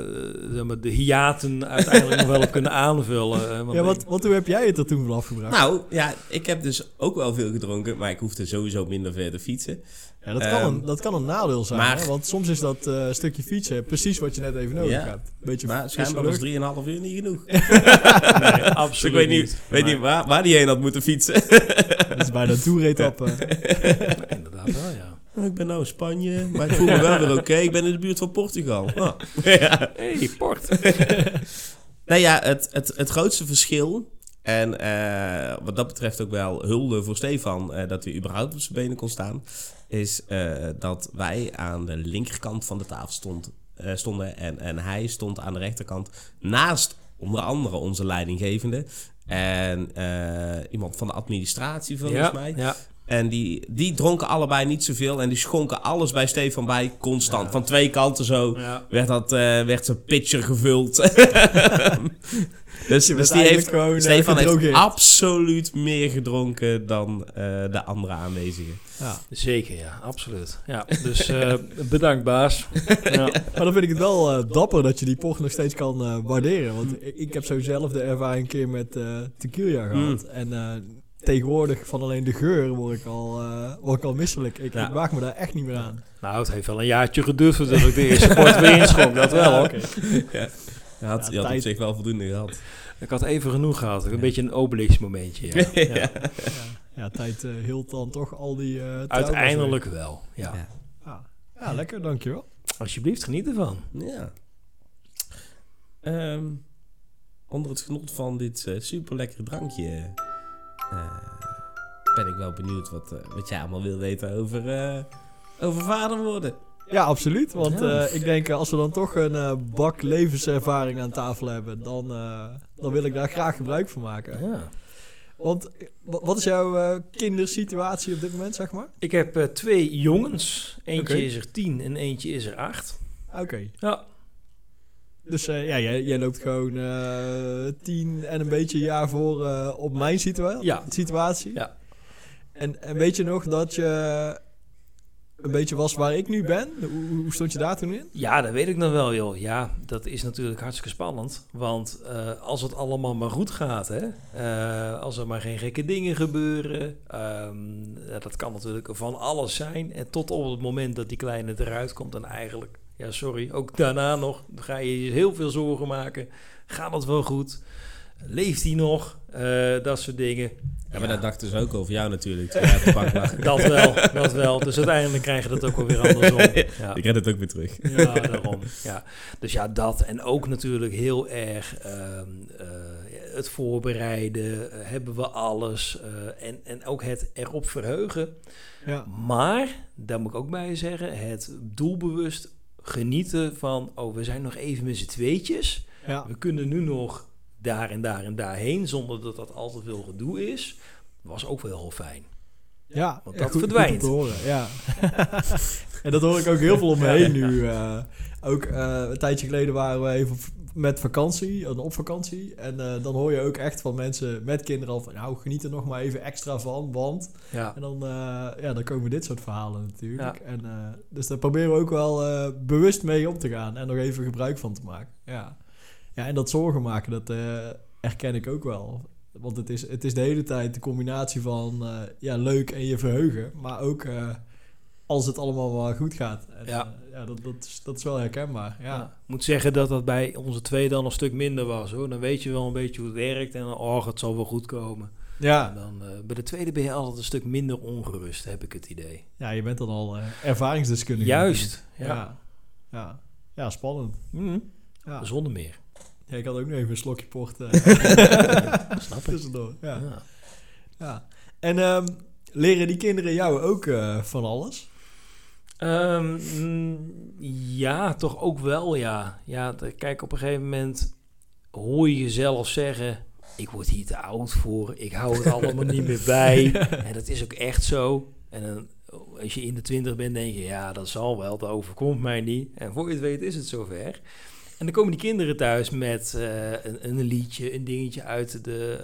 C: zeg maar, de hiaten uiteindelijk nog wel hebt kunnen aanvullen. eh, want
B: ja, wat, wat, hoe heb jij het er toen vanaf gebracht?
A: Nou, ja, ik heb dus ook wel veel gedronken, maar ik hoefde sowieso minder ver te fietsen.
B: Ja, dat, kan
A: ehm,
B: een, dat kan een nadeel zijn.
A: maar-
B: hè? Want soms is dat eh, stukje fietsen precies wat je net even nodig
A: Ja.
B: hebt. Beetje
A: Maar schijnbaar was
B: lucht.
A: 3,5 uur niet genoeg. [laughs]
C: nee,
A: Dus ik
C: absoluut
A: weet niet, weet
C: Maar-
A: niet waar, waar die heen had moeten fietsen. [laughs]
B: Dat is bijna een toeretappe. [laughs]
C: Inderdaad wel, ja.
A: ik ben nou in Spanje, maar ik voel me wel weer oké. Ik ben in de buurt van Portugal. Ah. ja.
C: hey, port.
A: Nou ja, het, het, het grootste verschil... En eh, wat dat betreft ook wel hulde voor Stefan... eh, dat hij überhaupt op zijn benen kon staan... is eh, dat wij aan de linkerkant van de tafel stond, stonden... En, en hij stond aan de rechterkant naast onder andere onze leidinggevende... En iemand van de administratie volgens
C: Ja,
A: mij.
C: ja.
A: En die, die dronken allebei niet zoveel. En die schonken alles bij Stefan bij, constant. Van twee kanten zo werd, dat, werd zijn pitcher gevuld. [laughs] dus dus die heeft,
B: gewoon, eh,
A: Stefan heeft absoluut meer gedronken dan eh, de andere aanwezigen.
B: Ja.
C: Zeker, ja, absoluut. Ja, [laughs] dus eh, bedankt, baas. Ja. [laughs]
B: Maar dan vind ik het wel dapper dat je die port nog steeds kan waarderen. Want ik, ik heb zo zelf de ervaring een keer met eh tequila gehad. En eh, tegenwoordig van alleen de geur word ik al, eh, word ik al misselijk. Ik,
A: Ja.
B: ik waag me daar echt niet meer aan.
C: Nou, het heeft wel een jaartje geduurd voordat ik de eerste port weer [laughs] inschonk. Dat wel, hoor.
B: oké.
A: Je had,
B: Ja,
A: je had op zich wel voldoende gehad.
C: Ik had even genoeg gehad. Een beetje een Obelix momentje. Ja. [laughs] Ja.
B: Ja, ja, tijd eh hield dan toch al die eh trauma's
C: Uiteindelijk wel. Ja.
A: Ja.
B: weg. Ja. lekker, dankjewel.
C: Alsjeblieft, geniet ervan.
A: Ja. Ehm, onder het genot van dit eh super lekkere drankje eh, ben ik wel benieuwd wat, wat jij allemaal wil weten over, eh, over vader worden.
B: Ja, absoluut. Want
C: Ja.
B: eh, ik denk eh, als we dan toch een eh, bak levenservaring aan tafel hebben, dan, eh, dan wil ik daar graag gebruik van maken.
C: Ja.
B: Want wa- wat is jouw eh, kindersituatie op dit moment, zeg maar?
C: Ik heb eh, twee jongens. Eentje is er tien en eentje is er acht.
B: Oké.
C: Ja,
B: Dus eh, ja, jij, jij loopt gewoon eh, tien en een beetje jaar voor eh, op mijn situa
C: Ja.
B: situatie.
C: Ja.
B: En, en weet je nog dat je een beetje was waar ik nu ben? Hoe, hoe stond je daar toen in?
C: Ja, dat weet ik nog wel, joh. Ja, dat is natuurlijk hartstikke spannend. Want uh, als het allemaal maar goed gaat, hè. Uh, als er maar geen gekke dingen gebeuren. Ja, dat kan natuurlijk van alles zijn. En tot op het moment dat die kleine eruit komt en eigenlijk... Ja, sorry, ook daarna nog ga je je heel veel zorgen maken. Gaat het wel goed? Leeft hij nog? Uh, dat soort dingen.
A: Ja, maar dat dachten ze ook over jou natuurlijk. Ja, [laughs]
C: dat wel, dat wel. Dus uiteindelijk krijg je dat ook wel weer andersom. [laughs]
A: Ja. Ik red het ook weer terug.
C: Ja, daarom. Ja. Dus ja, dat. En ook natuurlijk heel erg uh, uh, het voorbereiden. Uh, hebben we alles. Uh, en, en ook het erop verheugen. Ja. Maar, daar moet ik ook bij zeggen, het doelbewust genieten van... oh, we zijn nog even met z'n tweetjes. Ja. We kunnen nu nog daar en daar en daarheen, zonder dat dat al te veel gedoe is, was ook wel heel fijn.
B: Ja,
C: want dat verdwijnt.
B: Goed horen, ja. [laughs] en dat hoor ik ook heel veel om me heen nu. Uh, ook uh, een tijdje geleden waren we even met vakantie, op vakantie. En uh, dan hoor je ook echt van mensen met kinderen al van... nou, geniet er nog maar even extra van, want... Ja. En dan, ja, dan komen dit soort verhalen natuurlijk. Ja. En, dus daar proberen we ook wel bewust mee om te gaan... en nog even gebruik van te maken. Ja. Ja, en dat zorgen maken, dat uh, herken ik ook wel. Want het is, het is de hele tijd de combinatie van uh, ja, leuk en je verheugen. Maar ook uh, als het allemaal wel goed gaat. En, ja. ja, dat, dat, is, dat is wel herkenbaar. Ja. ja.
C: moet zeggen dat dat bij onze twee dan een stuk minder was. hoor. Dan weet je wel een beetje hoe het werkt. En dan, oh, het zal wel goed komen. Ja. En dan, bij de tweede ben je altijd een stuk minder ongerust, heb ik het idee.
B: Ja, je bent dan al ervaringsdeskundige.
C: Juist,
B: ja. Ja, ja. ja spannend.
C: Mm. Ja. Zonder meer.
B: Ja, ik had ook nog even een slokje port. Uh, [laughs] Snap Tussendoor, ja. ja. ja. En um, leren die kinderen jou ook uh, van alles?
C: Um, ja, toch ook wel, ja. Ja, kijk, op een gegeven moment hoor je jezelf zeggen... ik word hier te oud voor, ik hou het allemaal niet meer bij. [laughs] En dat is ook echt zo. En dan, als je in de twintig bent, denk je... ja, dat zal wel, dat overkomt mij niet. En voor je het weet is het zover... En dan komen die kinderen thuis met uh, een, een, liedje, een dingetje uit de,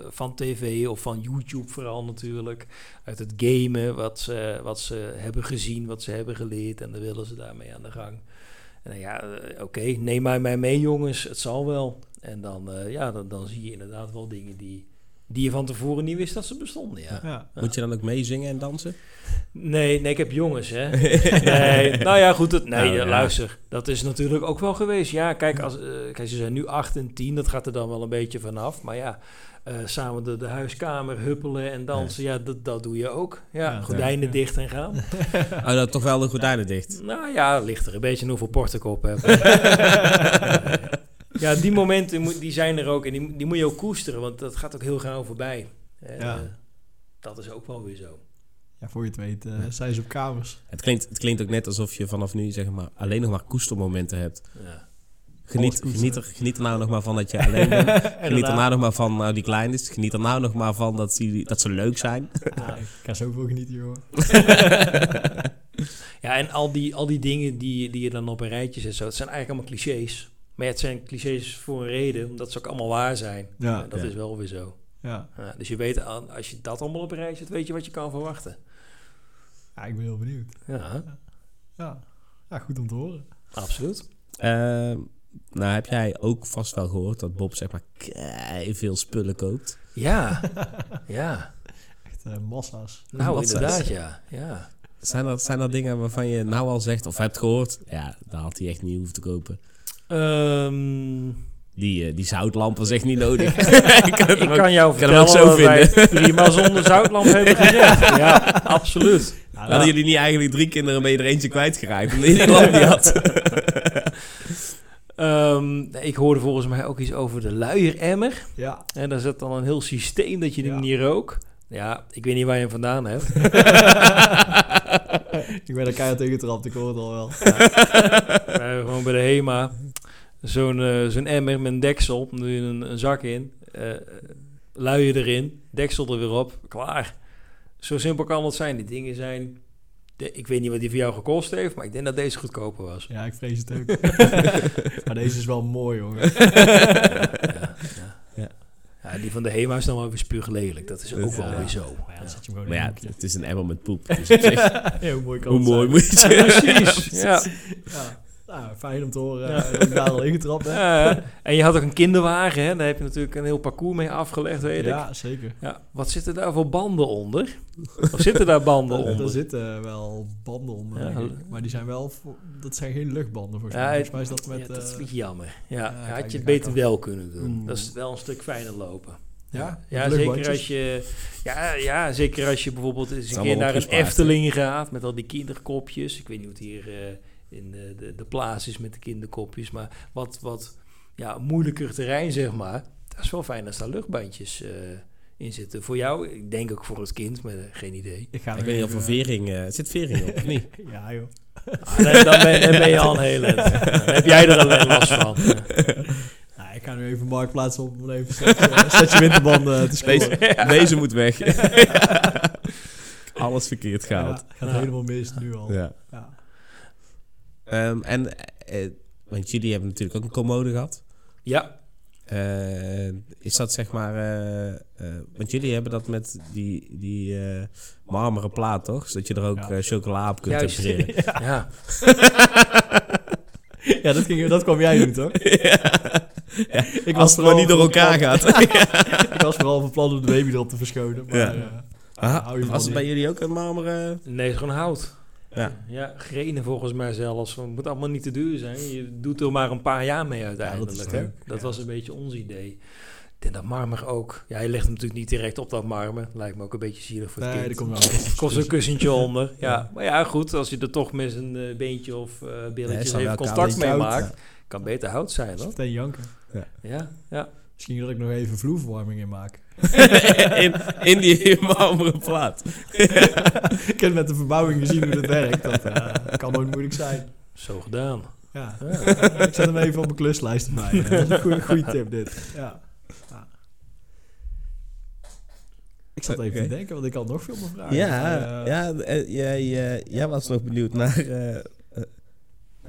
C: uh, van tv of van YouTube vooral natuurlijk. Uit het gamen, wat ze, wat ze hebben gezien, wat ze hebben geleerd. En dan willen ze daarmee aan de gang. En ja, uh, oké, neem mij, mij mee jongens, het zal wel. En dan, ja, dan, dan zie je inderdaad wel dingen die, die je van tevoren niet wist dat ze bestonden. Ja. ja.
A: Moet je dan ook meezingen en dansen?
C: Nee, nee, ik heb jongens, hè. [laughs] nee, nou ja, goed, het, nee, nou, luister. Dat is natuurlijk ook wel geweest. Ja, kijk, als, uh, kijk, ze zijn nu 8 en 10, dat gaat er dan wel een beetje vanaf. Maar ja, uh, samen de, de huiskamer huppelen en dansen, ja, dat, dat doe je ook. Ja, gordijnen dicht en gaan. [laughs]
A: oh, dat toch wel de gordijnen dicht?
C: Nou ja, ligt er een beetje hoeveel porten ik op heb. [laughs] ja, die momenten die zijn er ook en die, die moet je ook koesteren, want dat gaat ook heel gauw voorbij. Ja. Uh, dat is ook wel weer zo.
B: Ja, voor je het weet uh, zijn ze op kamers.
A: Het klinkt, het klinkt ook net alsof je vanaf nu zeg maar, alleen nog maar koestermomenten hebt. Ja. Geniet, geniet, er, geniet er nou nog maar van dat je alleen bent. [laughs] geniet er nou nog maar van nou, die klein is. Geniet er nou nog maar van dat, die, dat ze leuk zijn.
B: Ja, [laughs] ik ga zoveel genieten, joh. [laughs]
C: ja, en al die, al die dingen die, die je dan op een rijtje zet, zo, het zijn eigenlijk allemaal clichés. Maar het zijn clichés voor een reden, omdat ze ook allemaal waar zijn. Ja, dat is wel weer zo. Ja. ja. dus je weet, als je dat allemaal op een rijtje zet, weet je wat je kan verwachten.
B: Ja, ik ben heel benieuwd. Ja. Ja, ja goed om te horen.
C: Absoluut.
A: Uh, nou, heb jij ook vast wel gehoord dat Bob zeg maar veel spullen koopt?
C: Ja, [laughs] ja.
B: Echt uh, massa's.
C: Nou, massa's. inderdaad, ja. ja.
A: Zijn er, zijn er dingen waarvan je nou al zegt of hebt gehoord? Ja, daar had hij echt niet hoeven te kopen.
C: Um,
A: die, uh, die zoutlamp was echt niet nodig.
C: ik, [laughs] ik kan jou vertellen zo dat wij prima [laughs] zonder zoutlamp hebben gezegd. Ja, absoluut.
A: Nou, Hadden jullie niet eigenlijk drie kinderen mee er eentje kwijtgeraakt omdat je die lamp niet had? [laughs]
C: um, ik hoorde volgens mij ook iets over de luieremmer. Ja. En daar zit dan een heel systeem dat je die ja. niet rook. Ja, ik weet niet waar je hem vandaan hebt.
B: ik ben er keihard tegen getrapt, ik hoor het al wel.
C: Ja. gewoon bij de HEMA zo'n uh, zo'n emmer met een deksel. Doe je een, een zak in, uh, luien erin, deksel er weer op, klaar. Zo simpel kan het zijn. Die dingen zijn... De, ik weet niet wat die voor jou gekost heeft, maar ik denk dat deze goedkoper was.
B: Ja, ik vrees het ook. [laughs] maar deze is wel mooi, jongen. ja,
C: ja, ja. Ja, die van de HEMA is dan wel weer spuuglelijk. Dat is ook wel weer zo.
B: Maar ja, je
A: het is een emmer met poep. Dus op zich, [laughs]
B: Ja, hoe mooi [laughs] kan
A: hoe
B: het
A: mooi
B: zijn?
A: moet je
C: Precies. Ja.
B: Nou, fijn om te horen
C: Ja.
B: eh, dat ik daar al ingetrapt ben. [laughs]
C: Ja, en je had ook een kinderwagen, hè? daar heb je natuurlijk een heel parcours mee afgelegd, weet ik.
B: Ja, zeker.
C: Ja, wat zitten daar voor banden onder? Of zitten daar banden [laughs]
B: Er, er
C: onder?
B: zitten wel banden onder, maar die zijn wel, voor- dat zijn geen luchtbanden volgens
C: Ja,
B: mij. Volgens mij is dat met...
C: ja, dat is
B: eh,
C: een beetje jammer. Ja, had je het beter wel kunnen doen.
B: Oeh.
C: Dat is wel een stuk fijner lopen.
B: ja,
C: Ja, zeker als je, ja, ja, zeker als je bijvoorbeeld eens een keer naar een? Efteling gaat met al die kinderkopjes. Ik weet niet hoe het hier eh, in de, de, de plaats is met de kinderkopjes, maar wat, wat ja, moeilijker terrein, zeg maar. Dat is wel fijn als daar luchtbandjes eh, in zitten. Voor jou, ik denk ook voor het kind, maar eh, geen idee.
B: Ik, ga
A: Ik
B: nog
A: weet niet of
B: even-
A: er vering... eh, zit vering op, of niet? [laughs]
B: Ja, joh.
C: Ah, dan, dan, ben, dan ben je al een hele... [laughs] Dan heb jij er alleen last van. [laughs]
B: Nou, ik ga nu even marktplaats op om even een setje winterbanden te scoren.
A: Deze, deze moet weg. Alles verkeerd
B: Ja, gaat
C: Ja.
B: helemaal mis nu al.
A: Ja. Ehm, en, eh, want jullie hebben natuurlijk ook een commode gehad.
C: Ja,
A: Eh, is dat zeg maar... eh, want jullie hebben dat met die, die marmeren plaat, toch? Zodat je er ook
B: Ja.
A: chocola op kunt tempereren. [laughs]
C: ja. [laughs]
B: Ja, dat, ging, dat kwam jij doen, toch? [laughs]
A: Ja,
B: Ik
A: Als het maar niet door elkaar gaat.
B: ik was vooral van plan om de baby erop te verschonen. Maar, je
A: was het bij jullie ook een marmeren...
C: Nee, het is gewoon hout.
A: Ja.
C: Ja, grenen volgens mij zelfs. Het moet allemaal niet te duur zijn. Je doet er maar een paar jaar mee uiteindelijk.
B: Ja, dat
C: hè. was een beetje ons idee. Denk dat marmer ook. Ja, je legt hem natuurlijk niet direct op dat marmer. Lijkt me ook een beetje zielig voor het
B: nee,
C: kind.
B: komt wel [laughs]
C: Kost een kussentje onder. [laughs] Ja.
B: Ja.
C: Maar ja, goed. Als je er toch met een eh, beentje of
A: is dan
C: even contact mee maakt. Kan beter hout zijn, hoor.
B: Meteen janken.
C: Ja, ja.
B: Misschien dat ik nog even vloerverwarming in maak. [laughs]
A: in, in die [laughs] marmeren plaat.
B: ik heb met de verbouwing gezien hoe dat werkt. Dat eh, kan nooit moeilijk zijn.
C: Zo gedaan.
B: Ja.
C: Ja.
B: ik zet hem even op mijn kluslijst. Ja, dat is een goede, goede tip dit. Ja. Ja. Ik zat even te denken, want ik had nog veel meer vragen.
A: Ja,
B: eh,
A: ja eh, jij, eh, jij was nog benieuwd naar, eh,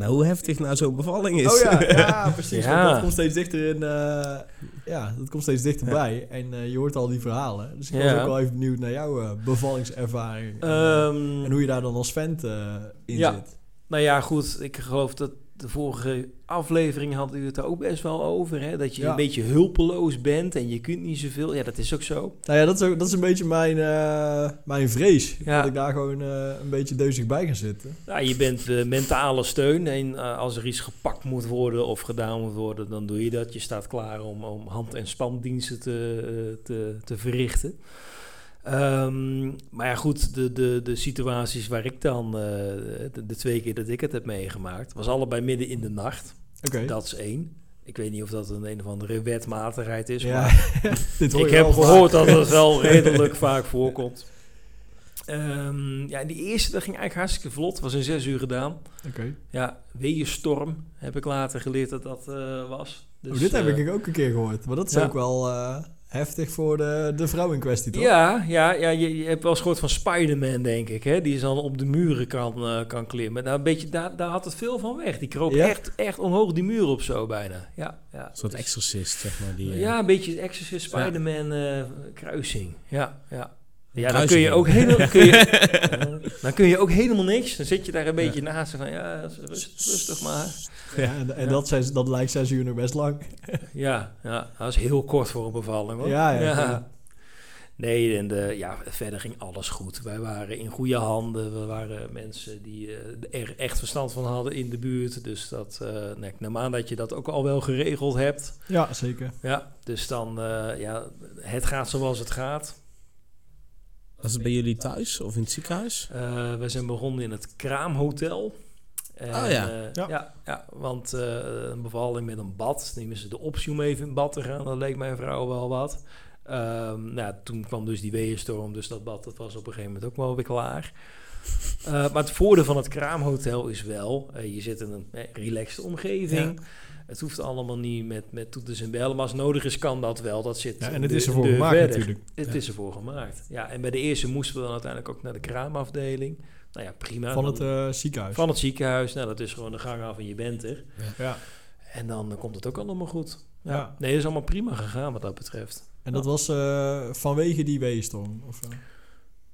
A: naar hoe heftig nou zo'n bevalling is.
B: Oh ja, [laughs] ja precies.
C: Ja.
B: Want dat komt steeds dichter in. eh, ja, dat komt steeds dichterbij. En eh, je hoort al die verhalen. Dus ik was ook wel even benieuwd naar jouw eh, bevallingservaring.
C: Ehm,
B: en hoe je daar dan als vent eh, in
C: Ja.
B: zit.
C: Nou ja, goed. Ik geloof dat de vorige aflevering had u het er ook best wel over. Hè? Dat je
B: Ja.
C: een beetje hulpeloos bent en je kunt niet zoveel. Ja, dat is ook zo.
B: Nou ja, dat is, ook, dat is een beetje mijn, eh, mijn vrees.
C: Ja.
B: Dat ik daar gewoon eh, een beetje deuzig bij ga zitten.
C: Nou, je bent de mentale steun. En eh, als er iets gepakt moet worden of gedaan moet worden, dan doe je dat. Je staat klaar om, om hand- en spandiensten te, eh, te, te verrichten. Ehm, maar ja, goed, de, de, de situaties waar ik dan, eh, de, de twee keer dat ik het heb meegemaakt, was allebei midden in de nacht.
B: Oké.
C: Dat is één. Ik weet niet of dat een een of andere wetmatigheid is,
B: Ja,
C: maar [laughs]
B: dit
C: ik heb
B: vaak.
C: gehoord dat het wel [laughs] redelijk vaak voorkomt. Ehm, ja, die eerste, dat ging eigenlijk hartstikke vlot. was in zes uur gedaan.
B: Oké.
C: Ja, weeënstorm heb ik later geleerd dat dat eh, was. Dus,
B: oh, dit heb
C: eh,
B: ik ook een keer gehoord. Maar dat is
C: ja.
B: ook wel heftig voor de, de vrouw in kwestie, toch?
C: Ja, ja, ja je, je hebt wel eens gehoord van Spider-Man, denk ik. Hè? Die dan op de muren kan, eh, kan klimmen. Nou, een beetje, daar, daar had het veel van weg. Die kroop
B: Ja?
C: echt, echt omhoog die muur op zo bijna. Ja, ja.
A: Een soort
C: Dus-
A: exorcist, zeg maar. Die,
C: Ja, een beetje Exorcist Spider-Man eh, kruising. Ja, ja. Ja, dan kun je ook helemaal, kun je, dan kun je ook helemaal niks. Dan zit je daar een beetje naast van, ja, rust- rustig maar.
B: Ja, en, en
C: Ja.
B: Dat, zes, dat lijkt zes uur nog best lang.
C: Ja, ja, dat is heel kort voor een bevalling hoor.
B: Ja, ja, ja.
C: Nee, en de, ja, verder ging alles goed. Wij waren in goede handen. We waren mensen die eh, er echt verstand van hadden in de buurt. Dus dat, eh nee, ik neem aan dat je dat ook al wel geregeld hebt.
B: Ja, zeker.
C: Ja, dus dan, eh, ja, het gaat zoals het gaat.
A: Was het bij jullie thuis of in het ziekenhuis?
C: Eh, we zijn begonnen in het Kraamhotel. En,
A: Oh ja.
C: eh,
B: Ja.
C: ja. ja, want eh, een bevalling met een bad. Nemen ze de optie om even in bad te gaan. Dat leek mijn vrouw wel wat. Ehm, nou, toen kwam dus die weeënstorm. Dus dat bad dat was op een gegeven moment ook wel weer klaar. Eh, maar het voordeel van het Kraamhotel is wel... eh, je zit in een eh, relaxed omgeving. Het hoeft allemaal niet met, met toeters en bellen. Maar als nodig is, kan dat wel. Dat zit
B: Ja, en het is ervoor gemaakt
C: verder.
B: natuurlijk.
C: Het
B: Ja.
C: is ervoor gemaakt. Ja, en bij de eerste moesten we dan uiteindelijk ook naar de kraamafdeling. Nou ja, prima.
B: Van het
C: Dan-
B: eh, ziekenhuis.
C: van het ziekenhuis. Nou, dat is gewoon de gang af en je bent er.
B: ja.
C: En dan komt het ook allemaal goed. Ja.
B: Ja.
C: Nee, dat is allemaal prima gegaan wat dat betreft.
B: En dat was eh, vanwege die weeënstorm? Of, eh?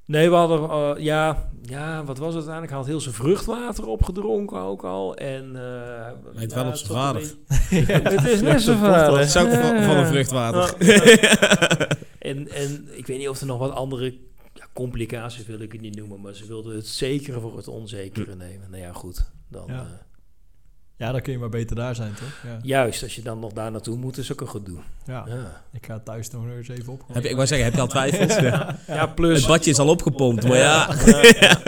C: Nee, we hadden, eh, ja, ja, wat was het uiteindelijk? Hij had heel zijn vruchtwater opgedronken ook al. En, eh
A: Lijkt wel op zijn vader.
C: een [laughs] het is net zijn vader.
A: Dat is ook van, van een vruchtwater. [laughs]
C: En, en ik weet niet of er nog wat andere ja, complicaties wil ik het niet noemen, maar ze wilden het zekere voor het onzekere nemen. Nou ja, goed. Dan,
B: Ja. Ja, dan kun je maar beter daar zijn, toch? Ja.
C: juist, als je dan nog daar naartoe moet, is ook een gedoe.
B: ja.
C: Ja,
B: Ik ga thuis nog eens even op.
A: Heb je, ik wou zeggen, heb je al twijfels? [laughs] Ja.
C: ja plus...
A: Het badje is al opgepompt, maar ja. [laughs]
C: ja.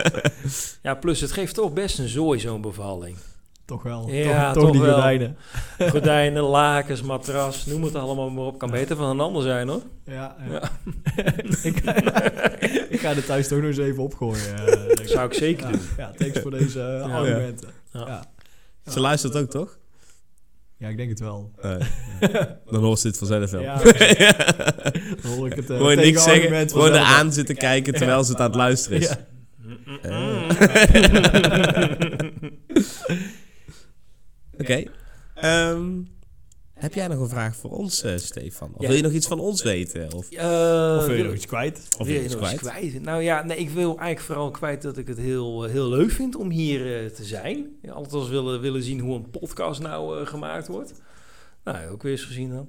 C: Ja, plus het geeft toch best een zooi, zo'n bevalling.
B: Toch wel.
C: Ja,
B: toch, toch
C: toch
B: die
C: wel.
B: gordijnen. [laughs]
C: Gordijnen, lakens, matras, noem het allemaal maar op. Kan beter van een ander zijn hoor.
B: Ja, ja.
C: Ja.
B: ik, ik ga er thuis toch nog eens even opgooien. eh,
C: zou ik zeker
B: ja,
C: doen.
B: ja, thanks voor deze eh, argumenten.
C: Ja.
A: Ze luistert ook, toch?
B: Ja, ik denk het wel.
A: Eh, dan hoort ze dit vanzelf wel.
B: Ja, [laughs] Dan hoor ik het uh,
A: Gewoon niks zeggen, gewoon er aan zitten kijken terwijl ze het aan het luisteren is.
B: Ja. [laughs]
A: Oké. Ehm, heb jij nog een vraag voor ons, eh, Stefan? Of
C: Ja.
A: wil je nog iets van ons weten? Of,
C: Eh,
B: Of wil je nog iets kwijt?
A: of
C: wil
A: je
C: je
A: iets
C: nog iets
A: kwijt?
C: kwijt? Nou ja, nee, ik wil eigenlijk vooral kwijt dat ik het heel, eh, heel leuk vind om hier eh, te zijn. Ja, altijd als willen, willen zien hoe een podcast nou eh, gemaakt wordt. Nou, ook weer eens gezien dan.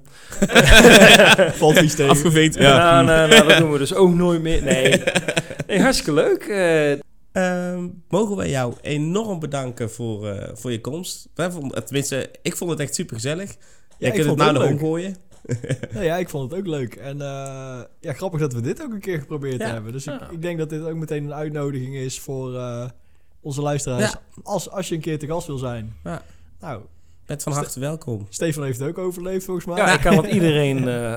C: [laughs]
B: Valt iets tegen.
C: Ja. Nou, nou, nou, dat doen we dus ook nooit meer. Nee, nee hartstikke leuk. Eh,
A: Ehm, mogen wij jou enorm bedanken voor, eh, voor je komst. Wij vonden, tenminste, ik vond het echt super gezellig. Jij
B: ik
A: kunt het nou nog omgooien.
B: Nou ja, ik vond het ook leuk. En eh, ja, grappig dat we dit ook een keer geprobeerd
A: Ja.
B: hebben. Dus ik,
C: Ja.
B: ik denk dat dit ook meteen een uitnodiging is voor eh, onze luisteraars.
A: Ja.
B: Als, als je een keer te gast wil zijn.
A: Ja.
B: Nou,
A: Met van harte welkom.
B: Stefan heeft het ook overleefd volgens mij.
C: ja, ik kan het [laughs] iedereen eh,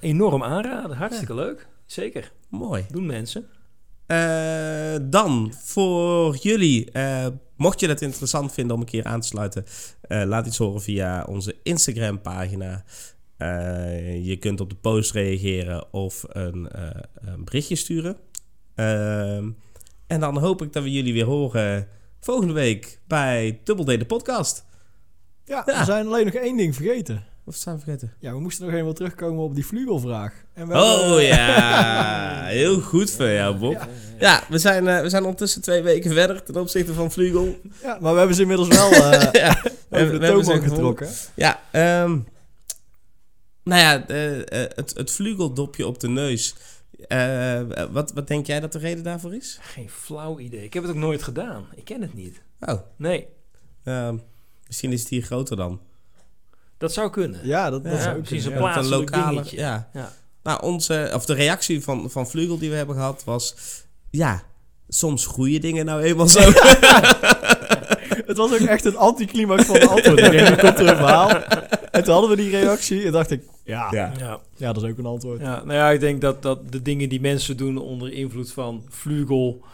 C: enorm aanraden. Hartstikke leuk. Zeker.
A: Mooi.
C: Doen mensen.
A: Eh, dan voor jullie, eh, mocht je het interessant vinden om een keer aan te sluiten, eh, laat iets horen via onze Instagram pagina. Eh, je kunt op de post reageren of een, eh, een berichtje sturen. Ehm, en dan hoop ik dat we jullie weer horen volgende week bij Double D de podcast.
B: Ja,
A: Ja.
B: we zijn alleen nog één ding vergeten.
A: Of zijn we vergeten?
B: Ja, we moesten nog even terugkomen op die vlugelvraag. En we
A: Oh ja, [laughs] heel goed van jou Bob.
B: Ja.
A: Ja, we, zijn, eh, we zijn ondertussen twee weken verder ten opzichte van Vlugel.
B: Ja, maar we hebben ze inmiddels wel [laughs] eh
A: ja,
B: over de
A: hebben ze
B: toonbank getrokken.
A: Ja, ehm, nou ja, eh, het, het vlugeldopje op de neus. Eh, wat, wat denk jij dat de reden daarvoor is?
C: Geen flauw idee. Ik heb het ook nooit gedaan. Ik ken het niet.
A: Oh,
C: Nee,
A: ehm, misschien is het hier groter dan.
C: dat zou kunnen.
B: Ja, dat, dat
C: Ja,
B: zou ook
C: precies,
B: kunnen,
C: een
B: ja.
C: plaatselijk
A: lokale.
C: dingetje.
A: Ja.
C: Ja.
A: Nou, onze, of de reactie van, van Vlugel die we hebben gehad was. Ja, soms groeien dingen nou eenmaal zo. [laughs]
B: Het was ook echt een anticlimax van de antwoord. Ik denk, nu komt er een verhaal. En toen hadden we die reactie en dacht ik, ja, ja.
A: ja.
C: Ja.
B: dat is ook een antwoord.
C: Ja, nou ja, ik denk dat, dat de dingen die mensen doen onder invloed van vlugel,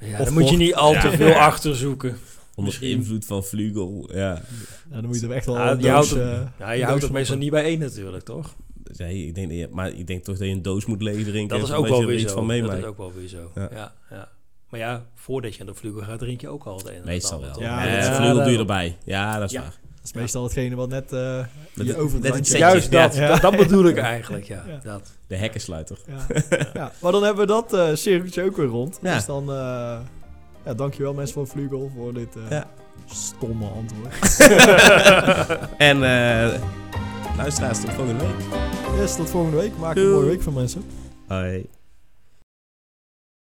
C: ja,
B: Of
C: moet je niet al te
A: Ja.
C: veel achter zoeken.
A: Onder
C: Misschien.
A: invloed van Vlugel. Ja.
B: Ja, dan moet je er echt wel
C: Ja,
B: een
C: je houdt
B: doos,
C: het-
B: eh,
C: je houdt het meestal niet bij één natuurlijk, toch?
A: Nee, ik denk, dat je- maar ik denk toch dat je een doos moet drinken.
C: Dat is ook
A: dat
C: wel
A: er
C: weer
A: iets
C: zo.
A: van
C: Dat
A: meemaakt.
C: is ook wel weer zo.
A: Ja.
C: Ja. Ja, Maar ja, voordat je aan de vlugel gaat, drink je ook al het een en het
A: Meestal wel.
B: Ja,
A: Ja,
B: dat is-
A: vlugel doe je erbij. Ja, dat is
C: Ja.
A: waar.
B: Dat is meestal hetgene wat net, eh
A: Met
B: over het
A: net.
C: Juist dat,
B: Ja.
C: dat, dat bedoel ik eigenlijk, ja.
B: Ja.
C: Dat.
A: De hekkensluiter.
B: Ja. [laughs] ja, maar dan hebben we dat eh cirkeltje ook weer rond.
A: Ja.
B: Dus dan, eh ja, dankjewel mensen van Vlugel voor dit eh,
A: Ja.
B: stomme antwoord. [laughs] [laughs]
A: En eh luisteraars, tot volgende week.
B: Yes, tot volgende week. Maak een mooie week van mensen.
A: Hoi.